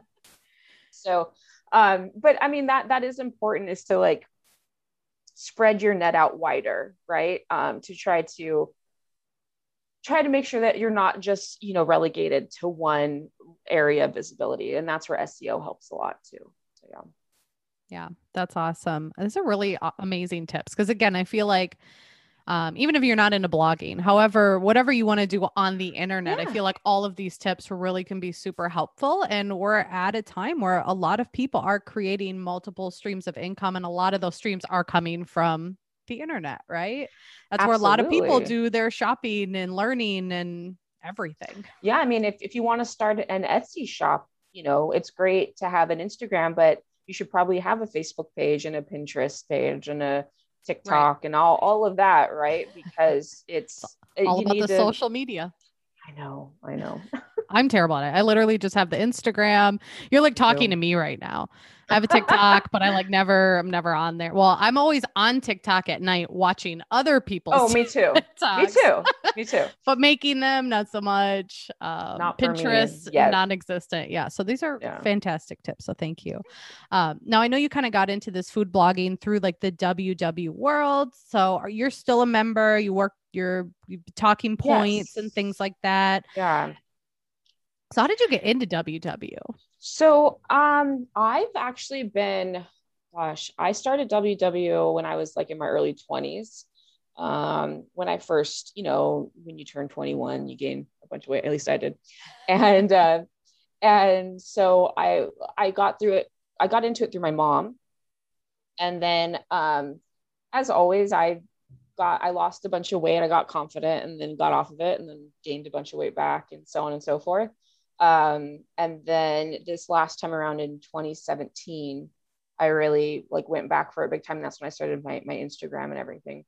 Speaker 2: So, um, but I mean that that is important is to like spread your net out wider, right? Um, to try to try to make sure that you're not just you know relegated to one area of visibility, and that's where SEO helps a lot too. So yeah.
Speaker 1: Yeah, that's awesome. Those are really amazing tips because again, I feel like um, even if you're not into blogging. However, whatever you want to do on the internet, yeah. I feel like all of these tips really can be super helpful. And we're at a time where a lot of people are creating multiple streams of income, and a lot of those streams are coming from the internet, right? That's Absolutely. where a lot of people do their shopping and learning and everything.
Speaker 2: Yeah. I mean, if, if you want to start an Etsy shop, you know, it's great to have an Instagram, but you should probably have a Facebook page and a Pinterest page and a TikTok right. and all all of that, right? [LAUGHS] Because it's
Speaker 1: all about the social media.
Speaker 2: I know, I know. [LAUGHS]
Speaker 1: I'm terrible at it. I literally just have the Instagram. You're like talking to me right now. I have a TikTok, but I like never, I'm never on there. Well, I'm always on TikTok at night watching other people.
Speaker 2: Oh, me too. [LAUGHS]
Speaker 1: TikToks,
Speaker 2: Me too. [LAUGHS] Me too.
Speaker 1: but making them not so much. Um,
Speaker 2: Not
Speaker 1: Pinterest
Speaker 2: yet.
Speaker 1: non-existent. Yeah. So these are
Speaker 2: Yeah.
Speaker 1: fantastic tips. So thank you. Um, now I know you kind of got into this food blogging through like the WW world. So are you're still a member? You work your talking points and things like that.
Speaker 2: Yeah.
Speaker 1: So how did you get into WW?
Speaker 2: So um I've actually been gosh, I started WW when I was like in my early 20s. Um when I first, you know, when you turn 21, you gain a bunch of weight, at least I did. [LAUGHS] And uh and so I I got through it I got into it through my mom. And then um as always I got I lost a bunch of weight, and I got confident and then got off of it and then gained a bunch of weight back and so on and so forth. Um and then this last time around in 2017 i really like went back for a big time that's when i started my, my instagram and everything.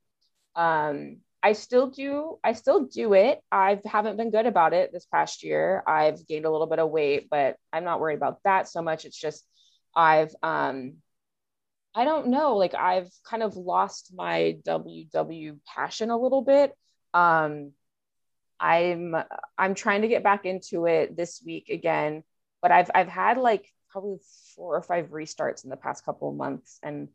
Speaker 2: Um i still do i still do it. I haven't been good about it this past year. I've gained a little bit of weight but i'm not worried about that so much. It's just i've um i don't know like i've kind of lost my ww passion a little bit um I'm I'm trying to get back into it this week again, but I've I've had like probably four or five restarts in the past couple of months, and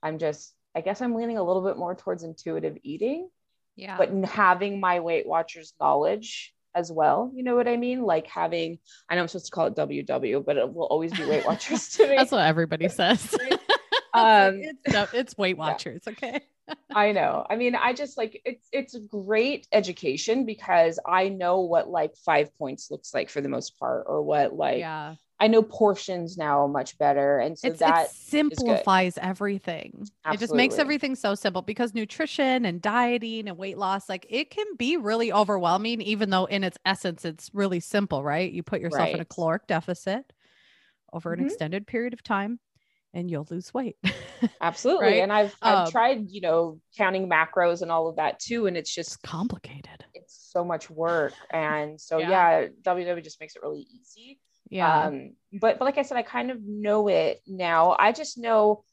Speaker 2: I'm just I guess I'm leaning a little bit more towards intuitive eating,
Speaker 1: Yeah.
Speaker 2: but having my Weight Watchers knowledge as well. You know what I mean? Like having I know I'm supposed to call it WW, but it will always be Weight [LAUGHS] Watchers to me.
Speaker 1: That's what everybody says.
Speaker 2: Um,
Speaker 1: it's, no, it's Weight [LAUGHS] Watchers. Okay. [LAUGHS]
Speaker 2: I know. I mean, I just like it's it's a great education because I know what like five points looks like for the most part, or what like
Speaker 1: yeah.
Speaker 2: I know portions now much better, and so
Speaker 1: It's,
Speaker 2: that
Speaker 1: it simplifies everything. It just makes everything so simple because nutrition and dieting and weight loss, like it can be really overwhelming, even though in its essence, it's really simple, right? You put yourself in a caloric deficit over an
Speaker 2: Mhm.
Speaker 1: extended period of time and you'll lose weight. [LAUGHS]
Speaker 2: absolutely.
Speaker 1: right?
Speaker 2: And I've I've
Speaker 1: Um,
Speaker 2: tried you know counting macros and all of that too, and it's
Speaker 1: it's
Speaker 2: just
Speaker 1: complicated.
Speaker 2: it's so much work, and so
Speaker 1: Yeah.
Speaker 2: yeah, WW just makes it really easy.
Speaker 1: Yeah.
Speaker 2: Um, but, but like I said, I kind of know it now. I just know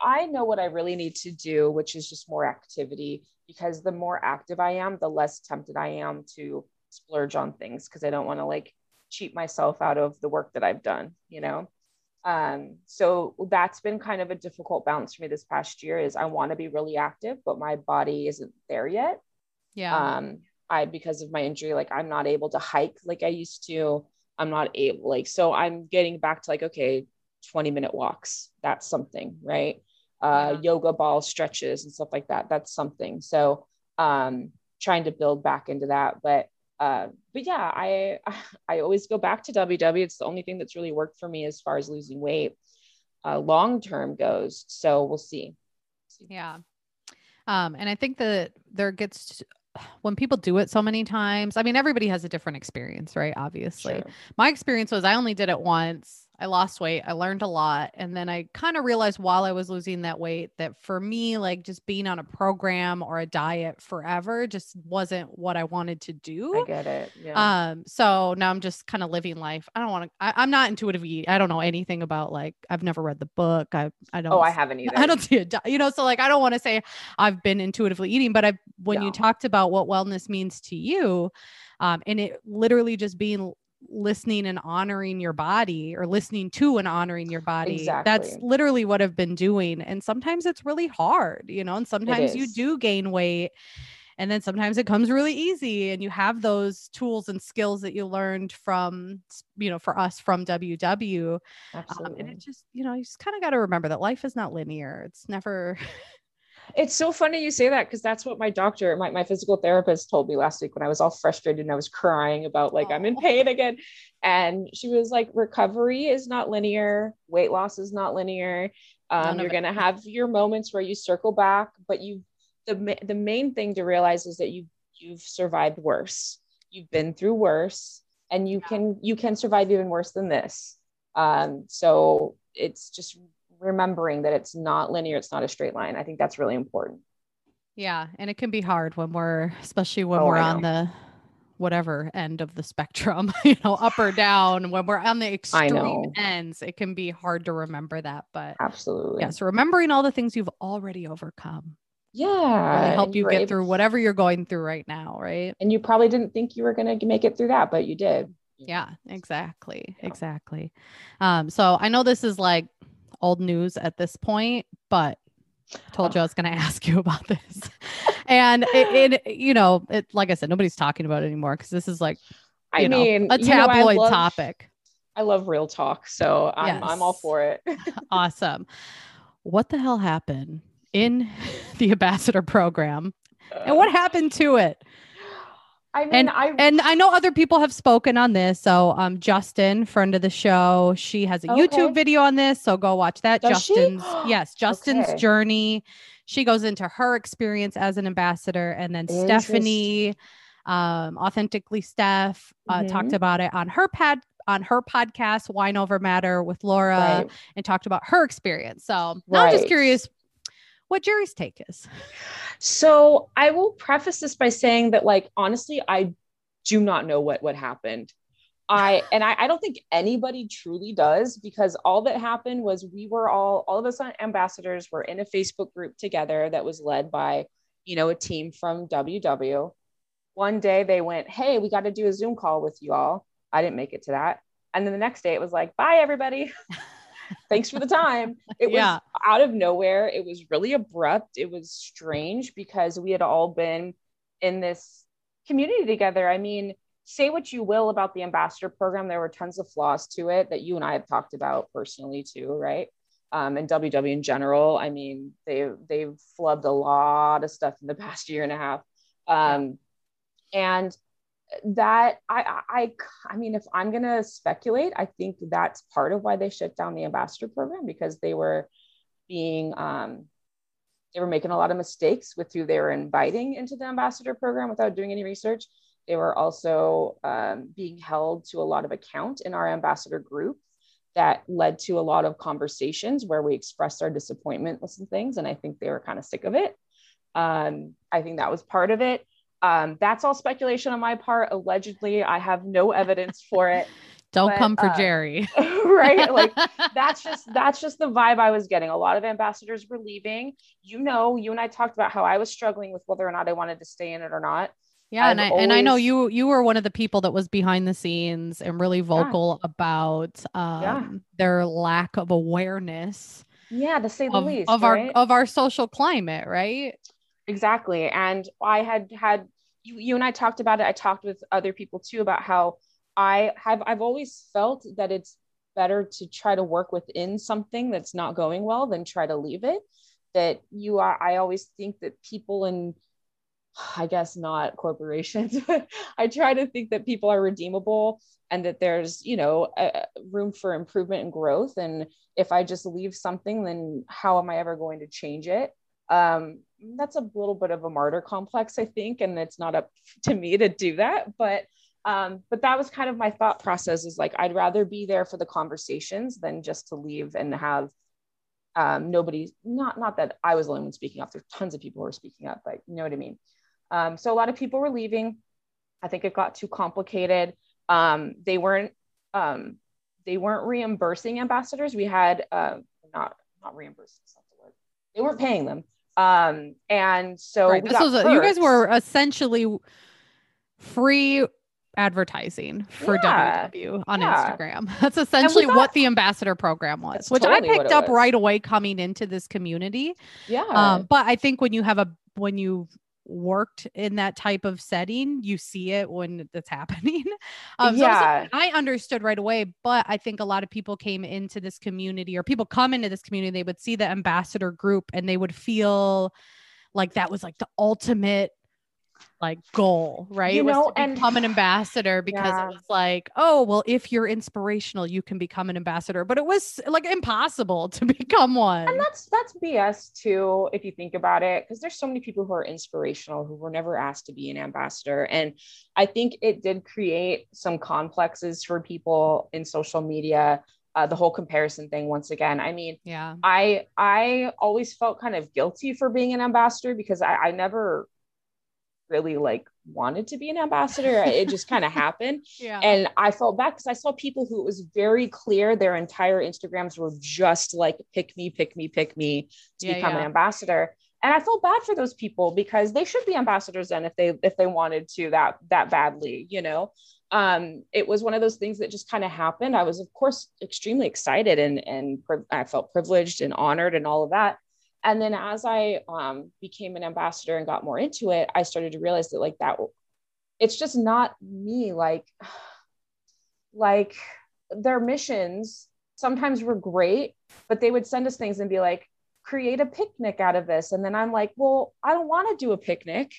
Speaker 2: I know what I really need to do, which is just more activity because the more active I am, the less tempted I am to splurge on things because I don't want to like cheat myself out of the work that I've done, you know? Um, so that's been kind of a difficult balance for me this past year is I want to be really active, but my body isn't there yet.
Speaker 1: Yeah.
Speaker 2: um i because of my injury like i'm not able to hike like i used to. I'm not able like so i'm getting back to like okay 20 minute walks. That's something right? Uh
Speaker 1: Yeah.
Speaker 2: yoga ball stretches and stuff like that. That's something. So um trying to build back into that. But uh but yeah i [LAUGHS] i always go back to ww it's the only thing that's really worked for me as far as losing weight uh long term goes so we'll see
Speaker 1: Yeah. Um, and I think that there gets [SIGHS] when people do it so many times, I mean, everybody has a different experience, right? Obviously.
Speaker 2: Sure.
Speaker 1: My experience was I only did it once. I lost weight. I learned a lot. And then I kind of realized while I was losing that weight that for me, like just being on a program or a diet forever just wasn't what I wanted to do.
Speaker 2: i get it yeah
Speaker 1: Um, so now I'm just kind of living life. I don't want to, I'm not intuitive eat. I don't know anything about like, I've never read the book. I, I don't,
Speaker 2: oh i haven't either [LAUGHS]
Speaker 1: I don't see it, you know, so like, I don't want to say I've been intuitively eating, but I, when you talked about what wellness means to you, um, and it literally just being listening and honoring your body or listening to and honoring your body. That's literally what I've been doing. And sometimes it's really hard, you know, and sometimes you do gain weight and then sometimes it comes really easy and you have those tools and skills that you learned from you know for us from ww um, and it just you know you just kind of got to remember that life is not linear it's never [LAUGHS]
Speaker 2: It's so funny you say that because that's what my doctor, my, my physical therapist told me last week when I was all frustrated and I was crying about like I'm in pain again. And she was like, recovery is not linear, weight loss is not linear. Um, you're gonna have your moments where you circle back, but you the the main thing to realize is that you you've survived worse. You've been through worse and you can you can survive even worse than this. Um, so it's just remembering that it's not linear, it's not a straight line. I think that's really important.
Speaker 1: yeah and it can be hard when we're especially when
Speaker 2: Oh,
Speaker 1: we're on the whatever end of the spectrum, [LAUGHS] you know, up or [SIGHS] down. When we're on the extreme ends, it can be hard to remember that. But
Speaker 2: Absolutely.
Speaker 1: yeah, so remembering all the things you've already overcome
Speaker 2: Yeah.
Speaker 1: really help you get
Speaker 2: able-
Speaker 1: through whatever you're going through right now, right?
Speaker 2: And you probably didn't think you were going to make it through that, but you did.
Speaker 1: Yeah, exactly.
Speaker 2: Yeah.
Speaker 1: Exactly. Um, so I know this is like old news at this point, but told you I was going [LAUGHS] to ask you about this. and it, it, you know, it, like I said, nobody's talking about it anymore because this is like, you
Speaker 2: I
Speaker 1: know,
Speaker 2: mean,
Speaker 1: a
Speaker 2: you know, I
Speaker 1: tabloid
Speaker 2: love-
Speaker 1: topic.
Speaker 2: I love real talk, so I'm I'm all for it. [LAUGHS] [LAUGHS]
Speaker 1: awesome. What the hell happened in the ambassador program and what happened to it?
Speaker 2: I mean, I
Speaker 1: And I know other people have spoken on this. So, um, Justin, friend of the show, she has a YouTube video on this. So go watch that.
Speaker 2: Does?
Speaker 1: Justin's, [GASPS] yes, Justin's
Speaker 2: Okay.
Speaker 1: journey. She goes into her experience as an ambassador, and then Stephanie, um, authentically Steph, uh, talked
Speaker 2: Mhm.
Speaker 1: about it on her pad on her podcast, Wine Over Matter with Laura,
Speaker 2: right.
Speaker 1: and talked about her experience. So now I'm just curious what Geri's take is.
Speaker 2: So I will preface this by saying that, like, honestly, I do not know what what happened. I and I, I don't think anybody truly does because all that happened was we were all all of us ambassadors were in a Facebook group together that was led by you know a team from WW. One day they went, "Hey, we got to do a Zoom call with you all." I didn't make it to that, and then the next day it was like, "Bye, everybody." [LAUGHS] Thanks for the time. It was
Speaker 1: Yeah.
Speaker 2: out of nowhere. It was really abrupt. It was strange because we had all been in this community together. I mean, say what you will about the ambassador program, there were tons of flaws to it that you and I have talked about personally too, right? Um, and WW in general. I mean, they they've flubbed a lot of stuff in the past year and a half. Um, and that I, I I mean, if I'm gonna speculate, I think that's part of why they shut down the ambassador program because they were being um, they were making a lot of mistakes with who they were inviting into the ambassador program without doing any research. They were also um, being held to a lot of account in our ambassador group that led to a lot of conversations where we expressed our disappointment with some things. And I think they were kind of sick of it. Um, I think that was part of it. Um, that's all speculation on my part. Allegedly, I have no evidence for it. [LAUGHS]
Speaker 1: Don't
Speaker 2: But,
Speaker 1: come for
Speaker 2: uh,
Speaker 1: Geri. [LAUGHS] [LAUGHS]
Speaker 2: right? Like that's just that's just the vibe I was getting. A lot of ambassadors were leaving. You know, you and I talked about how I was struggling with whether or not I wanted to stay in it or not.
Speaker 1: Yeah, and I
Speaker 2: I've
Speaker 1: and I know you you were one of the people that was behind the scenes and really vocal about um their lack of awareness
Speaker 2: Yeah, to say the
Speaker 1: of,
Speaker 2: least.
Speaker 1: of our of our social climate, right?
Speaker 2: exactly. And I had had you you and I talked about it. I talked with other people too about how I have I've always felt that it's better to try to work within something that's not going well than try to leave it. That you are I always think that people in I guess not corporations, [LAUGHS] I try to think that people are redeemable and that there's, you know, room for improvement and growth. And if I just leave something, then how am I ever going to change it? Um, that's a little bit of a martyr complex, I think, and it's not up [LAUGHS] to me to do that. But um, but that was kind of my thought process is like I'd rather be there for the conversations than just to leave and have um, nobody not not that I was the only one speaking up. There's tons of people who are speaking up, but you know what I mean. Um, so a lot of people were leaving. I think it got too complicated. Um, they weren't um, they weren't reimbursing ambassadors. We had uh, not not reimbursing. That's the word. They weren't paying them. Um, and so
Speaker 1: right. This was a, you guys were essentially free advertising for
Speaker 2: Yeah.
Speaker 1: WW on
Speaker 2: Yeah.
Speaker 1: Instagram. [LAUGHS] That's essentially
Speaker 2: got-
Speaker 1: what the ambassador program was, which
Speaker 2: totally
Speaker 1: I picked up
Speaker 2: was.
Speaker 1: right away coming into this community.
Speaker 2: yeah.
Speaker 1: Um, but I think when you have a when you've worked in that type of setting, you see it when it's happening. [LAUGHS] Um, so
Speaker 2: Yeah.
Speaker 1: something I understood right away, but I think a lot of people came into this community or people come into this community, they would see the ambassador group and they would feel like that was like the ultimate like goal, right?
Speaker 2: You
Speaker 1: was
Speaker 2: know,
Speaker 1: to
Speaker 2: and-
Speaker 1: become an ambassador because
Speaker 2: Yeah.
Speaker 1: it was like, oh, well, if you're inspirational, you can become an ambassador. But it was like impossible to [LAUGHS] become one.
Speaker 2: and that's that's BS too, if you think about it, because there's so many people who are inspirational who were never asked to be an ambassador. And I think it did create some complexes for people in social media. Uh, the whole comparison thing once again. I mean,
Speaker 1: yeah.
Speaker 2: I I always felt kind of guilty for being an ambassador because I, I never really like wanted to be an ambassador. it just kind of happened. [LAUGHS]
Speaker 1: Yeah.
Speaker 2: And I felt bad because I saw people who it was very clear their entire Instagrams were just like pick me, pick me, pick me to
Speaker 1: Yeah,
Speaker 2: become
Speaker 1: yeah.
Speaker 2: an ambassador. And I felt bad for those people because they should be ambassadors then if they if they wanted to that that badly, you know. Um, it was one of those things that just kind of happened. I was of course extremely excited and and I felt privileged and honored and all of that. And then as I um, became an ambassador and got more into it, I started to realize that like that it's just not me like like their missions sometimes were great but they would send us things and be like create a picnic out of this and then i'm like well i don't want to do a picnic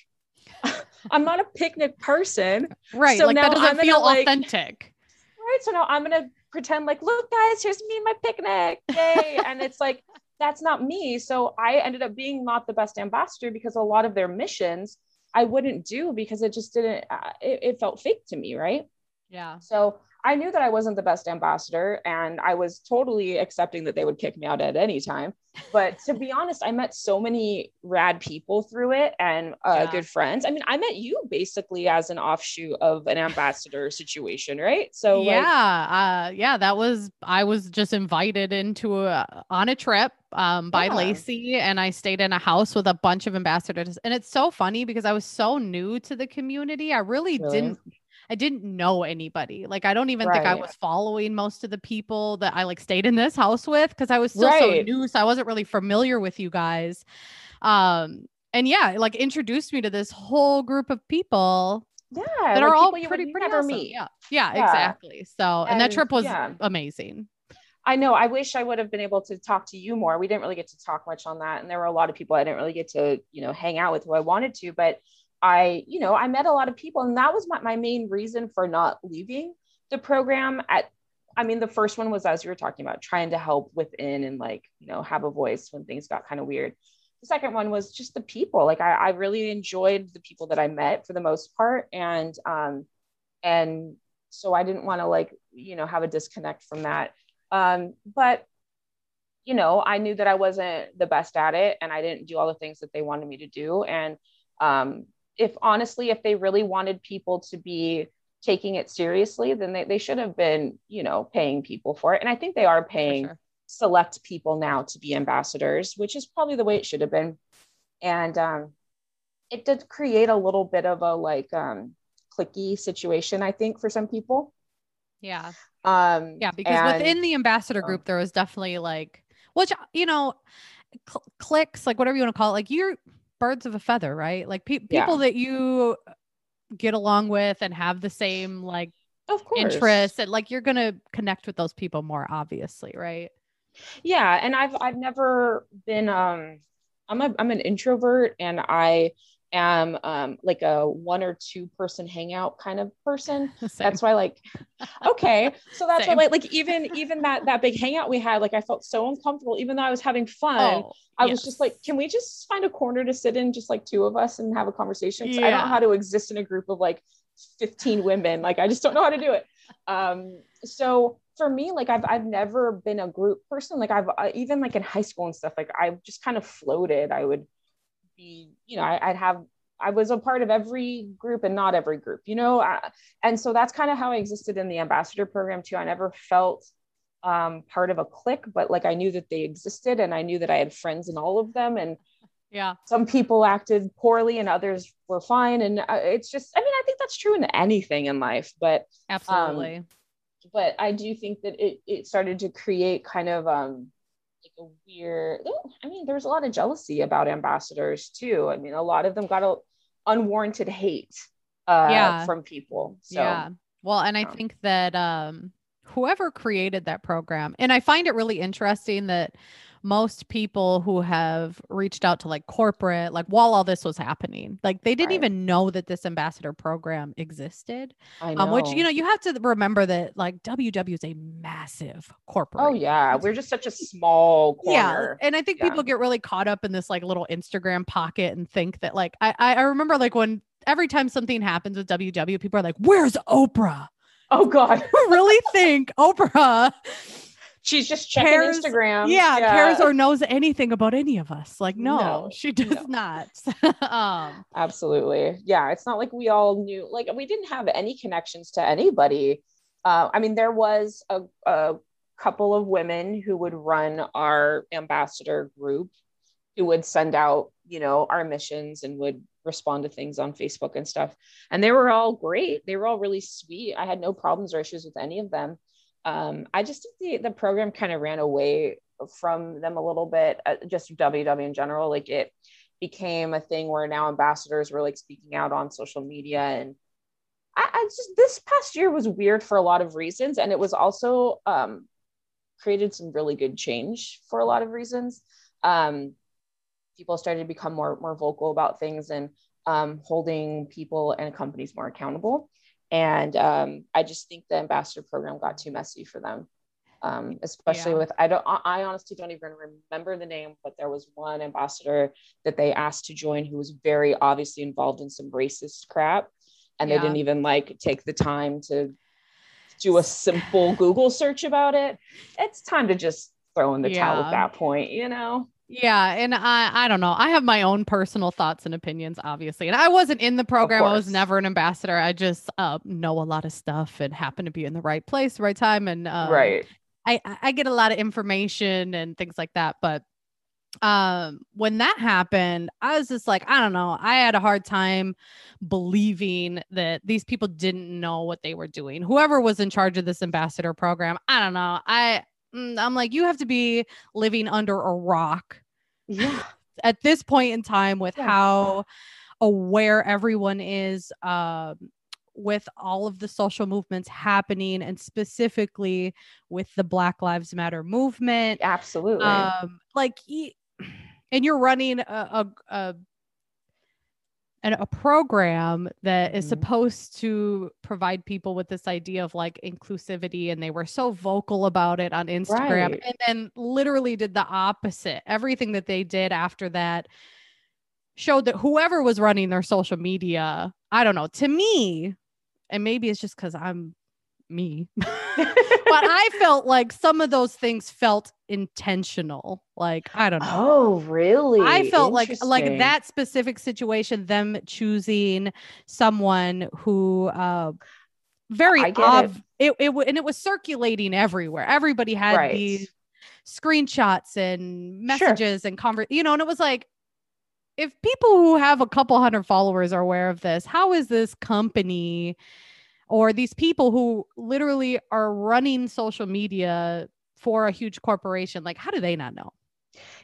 Speaker 2: [LAUGHS] i'm not a picnic person
Speaker 1: right.
Speaker 2: so
Speaker 1: like
Speaker 2: now
Speaker 1: that doesn't
Speaker 2: I'm gonna,
Speaker 1: feel
Speaker 2: like-
Speaker 1: authentic.
Speaker 2: right so now i'm gonna pretend like look guys here's me and my picnic yay and it's like that's not me so i ended up being not the best ambassador because a lot of their missions i wouldn't do because it just didn't uh, it, it felt fake to me right
Speaker 1: Yeah.
Speaker 2: so I knew that I wasn't the best ambassador and I was totally accepting that they would kick me out at any time. But to be [LAUGHS] honest, I met so many rad people through it and uh,
Speaker 1: Yeah.
Speaker 2: good friends. I mean, I met you basically as an offshoot of an ambassador situation, right? So, like,
Speaker 1: yeah, uh, yeah, that was I was just invited into a on a trip um by
Speaker 2: Yeah.
Speaker 1: Lacey and I stayed in a house with a bunch of ambassadors and it's so funny because I was so new to the community. I really,
Speaker 2: Really?
Speaker 1: didn't I didn't know anybody. Like I don't even think I was following most of the people that I like stayed in this house with because I was still so new so I wasn't really familiar with you guys. Um and yeah, like introduced me to this whole group of people
Speaker 2: yeah,
Speaker 1: that
Speaker 2: like
Speaker 1: are all pretty pretty
Speaker 2: never
Speaker 1: awesome.
Speaker 2: meet.
Speaker 1: Yeah. yeah,
Speaker 2: Yeah.
Speaker 1: exactly. So, and, that trip was
Speaker 2: yeah.
Speaker 1: amazing.
Speaker 2: I know. I wish I would have been able to talk to you more. We didn't really get to talk much on that. And there were a lot of people I didn't really get to, you know, hang out with who I wanted to. But I, you know, I met a lot of people. And that was my, my main reason for not leaving the program. At, I mean, the first one was, as you were talking about, trying to help within and like, you know, have a voice when things got kind of weird. The second one was just the people. Like, I, I really enjoyed the people that I met for the most part. And, um, and so I didn't want to like, you know, have a disconnect from that. Um, but you know, I knew that I wasn't the best at it and I didn't do all the things that they wanted me to do. And um, if honestly, if they really wanted people to be taking it seriously, then they, they should have been, you know, paying people for it. And I think they are paying
Speaker 1: sure.
Speaker 2: select people now to be ambassadors, which is probably the way it should have been. And um, it did create a little bit of a like um, clicky situation, I think, for some people.
Speaker 1: Yeah.
Speaker 2: Um,
Speaker 1: Yeah. Because
Speaker 2: and-
Speaker 1: within the ambassador group, there was definitely like, which, you know, cl- clicks, like whatever you want to call it, like you're birds of a feather, right? Like pe-
Speaker 2: Yeah.
Speaker 1: people that you get along with and have the same like
Speaker 2: of course.
Speaker 1: interests and like you're going to connect with those people more, obviously, right?
Speaker 2: yeah and i've i've never been um i'm a i'm an introvert and i am um like a one or two person hangout kind of person. [LAUGHS]
Speaker 1: Same.
Speaker 2: that's why like okay. So that's why like like even even that that big hangout we had like i felt so uncomfortable. Even though i was having fun
Speaker 1: Oh,
Speaker 2: i was just like can we just find a corner to sit in just like two of us and have a conversation? 'Cause i don't know how to exist in a group of like 15 women. Like i just don't know how to do it. Um so for me like i've i've never been a group person. Like i've uh, even like in high school and stuff like i've just kind of floated. I would be you know I, i'd have i was a part of every group and not every group you know I, and so that's kind of how i existed in the ambassador program too i never felt um, part of a clique but like i knew that they existed and i knew that i had friends in all of them and
Speaker 1: yeah.
Speaker 2: some people acted poorly and others were fine and uh, it's just i mean i think that's true in anything in life but
Speaker 1: Absolutely.
Speaker 2: but I do think that it it started to create kind of um like a weird I mean there's a lot of jealousy about ambassadors too. I mean a lot of them got a unwarranted hate uh
Speaker 1: Yeah.
Speaker 2: from people. So
Speaker 1: yeah. Well, and I
Speaker 2: um,
Speaker 1: think that um whoever created that program, and I find it really interesting that most people who have reached out to like corporate, like while all this was happening, like they didn't
Speaker 2: Right.
Speaker 1: even know that this ambassador program existed.
Speaker 2: I know.
Speaker 1: Um, which you know, you have to remember that like WW is a massive corporate.
Speaker 2: Oh yeah, we're just such a small corner.
Speaker 1: Yeah. And I think
Speaker 2: Yeah.
Speaker 1: people get really caught up in this like little Instagram pocket and think that like I I I remember like when every time something happens with WW, people are like, Where's Oprah?
Speaker 2: Oh god. [LAUGHS]
Speaker 1: Really think Oprah
Speaker 2: she's just checking
Speaker 1: cares-
Speaker 2: Instagram.
Speaker 1: yeah, cares or knows anything about any of us. Like, no,
Speaker 2: No,
Speaker 1: she does
Speaker 2: no.
Speaker 1: not. [LAUGHS] um,
Speaker 2: Absolutely. Yeah. It's not like we all knew, like, we didn't have any connections to anybody. Uh, I mean, there was a, a couple of women who would run our ambassador group who would send out, you know, our missions and would respond to things on Facebook and stuff. And they were all great. They were all really sweet. I had no problems or issues with any of them. Um, I just the, the program kind of ran away from them a little bit, uh, just WW in general. Like it became a thing where now ambassadors were like speaking out on social media. And I, I just this past year was weird for a lot of reasons. And it was also um, created some really good change for a lot of reasons. Um, people started to become more more vocal about things and um, holding people and companies more accountable and um, i just think the ambassador program got too messy for them um, especially
Speaker 1: Yeah.
Speaker 2: with I don't I I honestly don't even remember the name, but there was one ambassador that they asked to join who was very obviously involved in some racist crap, and they didn't even like take the time to do a simple Google search about it. It's time to just throw in the towel at that point, you know.
Speaker 1: Yeah, and I I don't know. I have my own personal thoughts and opinions, obviously. And I wasn't in the program. I was never an ambassador. I just uh, know a lot of stuff and happen to be in the right place, right time, and um,
Speaker 2: right.
Speaker 1: I I get a lot of information and things like that. But um, when that happened, I was just like, I don't know. I had a hard time believing that these people didn't know what they were doing. Whoever was in charge of this ambassador program, I don't know. I I'm like, you have to be living under a rock
Speaker 2: Yeah.
Speaker 1: at this point in time with
Speaker 2: Yeah.
Speaker 1: how aware everyone is um, with all of the social movements happening and specifically with the black lives matter movement
Speaker 2: Absolutely.
Speaker 1: um like y- [CLEARS THROAT] and you're running a a, a an- a program that is
Speaker 2: Mhm.
Speaker 1: supposed to provide people with this idea of like inclusivity and they were so vocal about it on Instagram
Speaker 2: Right.
Speaker 1: and then literally did the opposite everything that they did after that showed that whoever was running their social media i don't know to me and maybe it's just cuz i'm me [LAUGHS] but I felt like some of those things felt intentional. Like, I don't know.
Speaker 2: oh, really?
Speaker 1: I felt like like that specific situation, them choosing someone who uh very
Speaker 2: get it.
Speaker 1: it, it, and it was circulating everywhere. Everybody had
Speaker 2: Right.
Speaker 1: these screenshots and
Speaker 2: Sure.
Speaker 1: messages and conver- you know, and it was like if people who have a couple hundred followers are aware of this, how is this company or these people who literally are running social media for a huge corporation, like how do they not know?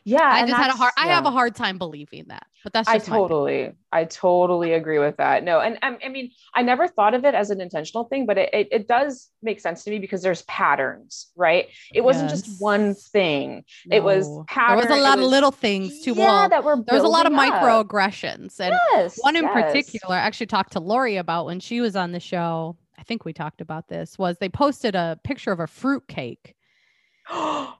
Speaker 2: Yeah.
Speaker 1: I just had a hard
Speaker 2: that's-
Speaker 1: I have a hard time believing that. But that's
Speaker 2: I totally, I totally agree with that. No, and um, I mean, I never thought of it as an intentional thing, but it, it, it does make sense to me because there's patterns, right? It wasn't
Speaker 1: Yes.
Speaker 2: just one thing. It was
Speaker 1: No.
Speaker 2: pattern.
Speaker 1: There was a lot of little things too.
Speaker 2: Yeah,
Speaker 1: well,
Speaker 2: that were
Speaker 1: there was a lot of
Speaker 2: up.
Speaker 1: microaggressions. And
Speaker 2: Yes,
Speaker 1: one in
Speaker 2: yes.
Speaker 1: particular, I actually talked to Lori about when she was on the show. I think we talked about this. Was they posted a picture of a fruit cake [GASPS] [GASPS]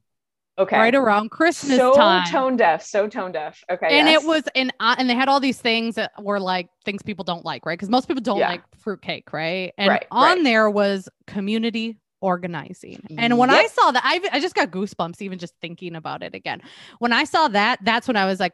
Speaker 2: okay.
Speaker 1: right around Christmas
Speaker 2: so
Speaker 1: time.
Speaker 2: tone deaf, so tone deaf. Okay.
Speaker 1: and
Speaker 2: yes.
Speaker 1: it was and uh, and they had all these things that were like things people don't like, right? Because most people don't
Speaker 2: Yeah.
Speaker 1: like fruitcake, right? And
Speaker 2: Right,
Speaker 1: on
Speaker 2: right.
Speaker 1: there was community organizing. And when I saw that, I I just got goosebumps even just thinking about it again. When I saw that, that's when I was like,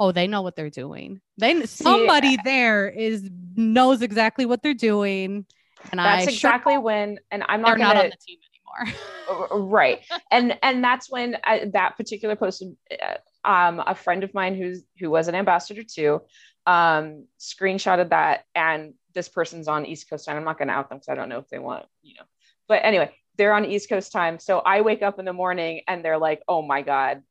Speaker 1: oh, they know what they're doing. They somebody there is knows exactly what they're doing. And
Speaker 2: that's
Speaker 1: I sure
Speaker 2: exactly when, and I'm not
Speaker 1: not
Speaker 2: gonna
Speaker 1: on the team anymore. [LAUGHS]
Speaker 2: Right. And and that's when I, that particular post uh, um a friend of mine who's who was an ambassador too um screenshotted that and this person's on east coast time. I'm not going to out them because i don't know if they want you know. But anyway they're on east coast time. So i wake up in the morning and they're like oh my god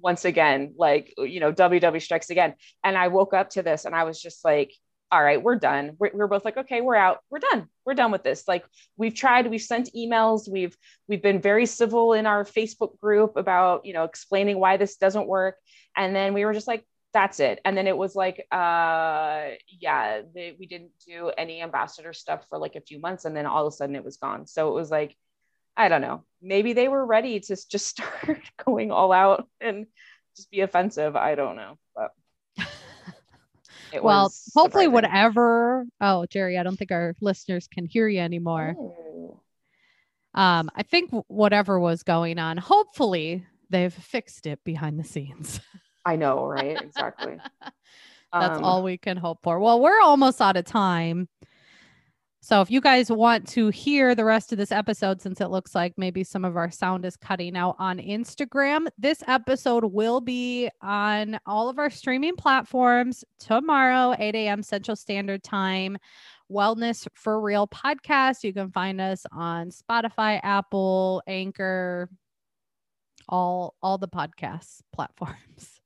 Speaker 2: once again like you know ww strikes again. And i woke up to this and i was just like all right we're done. We're, we're both like okay we're out. We're done. We're done with this. Like we've tried we've sent emails. We've we've been very civil in our facebook group about you know explaining why this doesn't work. And then we were just like that's it. And then it was like uh yeah they, we didn't do any ambassador stuff for like a few months. And then all of a sudden it was gone. So it was like i don't know. Maybe they were ready to just [LAUGHS] start [LAUGHS] going all out and just be offensive. I don't know. But it
Speaker 1: well, hopefully,
Speaker 2: surprising.
Speaker 1: whatever. Oh, Geri, I don't think our listeners can hear you anymore.
Speaker 2: Oh.
Speaker 1: Um, I think whatever was going on, hopefully they've fixed it behind the scenes.
Speaker 2: I know, right? [LAUGHS] Exactly.
Speaker 1: That's
Speaker 2: Um,
Speaker 1: all we can hope for. Well, we're almost out of time. So if you guys want to hear the rest of this episode, since it looks like maybe some of our sound is cutting out on Instagram, this episode will be on all of our streaming platforms tomorrow, 8 a.m. Central Standard Time. Wellness for Real podcast. You can find us on Spotify, Apple, Anchor, all all the podcast [LAUGHS] platforms.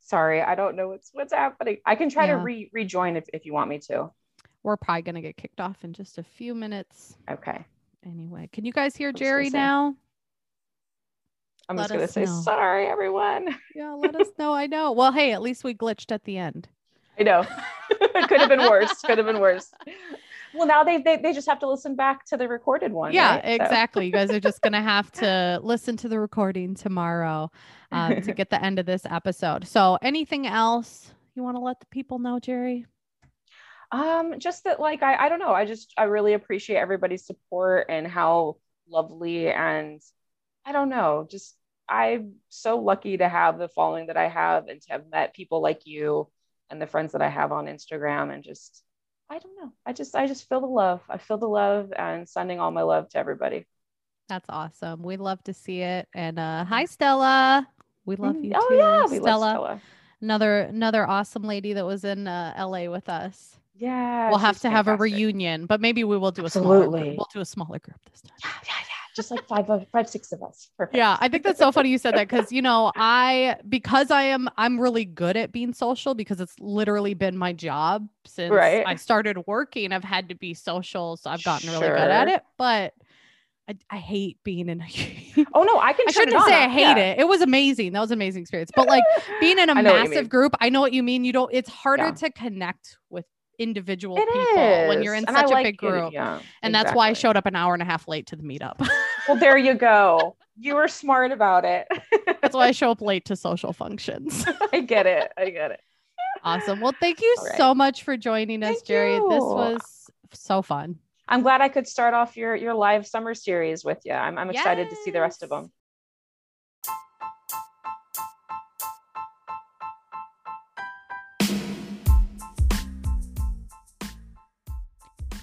Speaker 2: Sorry, I don't know what's what's happening. I can try to re- rejoin if, if you want me to.
Speaker 1: We're probably gonna get kicked off in just a few minutes.
Speaker 2: Okay.
Speaker 1: Anyway, can you guys hear
Speaker 2: I'm
Speaker 1: Geri
Speaker 2: say-
Speaker 1: now?
Speaker 2: I'm
Speaker 1: Let
Speaker 2: just gonna say
Speaker 1: know.
Speaker 2: sorry, everyone. [LAUGHS]
Speaker 1: Yeah, let us know. I know. Well, hey, at least we glitched at the end.
Speaker 2: I know. [LAUGHS] it could have been worse. Could have been worse. Well, now they, they they just have to listen back to the recorded one.
Speaker 1: yeah,
Speaker 2: right? So-
Speaker 1: exactly. You guys are just gonna [LAUGHS] have to listen to the recording tomorrow um, to get the end of this episode. So, anything else you want to let the people know, Geri?
Speaker 2: Um, just that like I, I don't know. I just I really appreciate everybody's support and how lovely and I don't know, just I'm so lucky to have the following that I have and to have met people like you and the friends that I have on Instagram and just I don't know. I just I just feel the love. I feel the love and sending all my love to everybody.
Speaker 1: That's awesome. We love to see it. And uh, hi, Stella. We love
Speaker 2: Mm,
Speaker 1: you
Speaker 2: oh
Speaker 1: too,
Speaker 2: yeah,
Speaker 1: Stella.
Speaker 2: Stella.
Speaker 1: Another another awesome lady that was in uh, LA with us.
Speaker 2: Yeah.
Speaker 1: we'll have to have a reunion, but maybe we will do a smaller.
Speaker 2: Absolutely.
Speaker 1: Group. We'll do a smaller group this time.
Speaker 2: Yeah, yeah, yeah. Just like five of five, six of us. Perfect.
Speaker 1: Yeah, I think that's so funny you said that because you know I because I am I'm really good at being social because it's literally been my job since
Speaker 2: Right.
Speaker 1: I started working. I've had to be social, so I've gotten really good at it. But I, I hate being in. a
Speaker 2: Oh no, I can.
Speaker 1: I shouldn't say. I hate
Speaker 2: Yeah.
Speaker 1: it. It was amazing. That was an amazing experience. But like being in a [LAUGHS]
Speaker 2: I know what you
Speaker 1: massive group, I know what you mean. You don't. It's harder
Speaker 2: Yeah.
Speaker 1: to connect with individual
Speaker 2: It
Speaker 1: people when you're in
Speaker 2: And
Speaker 1: such a
Speaker 2: like
Speaker 1: big
Speaker 2: it,
Speaker 1: group.
Speaker 2: Yeah,
Speaker 1: And that's why I showed up an hour and a half late to the meetup.
Speaker 2: Well, there you go. [LAUGHS] You were smart about it.
Speaker 1: that's why I show up late to [LAUGHS] social functions. [LAUGHS]
Speaker 2: I get it. I get it.
Speaker 1: Awesome. Well, thank you
Speaker 2: right.
Speaker 1: so much for joining us,
Speaker 2: Thank
Speaker 1: Geri. This was so fun.
Speaker 2: I'm glad I could start off your your live summer series with you. I'm I'm excited to see the rest of them.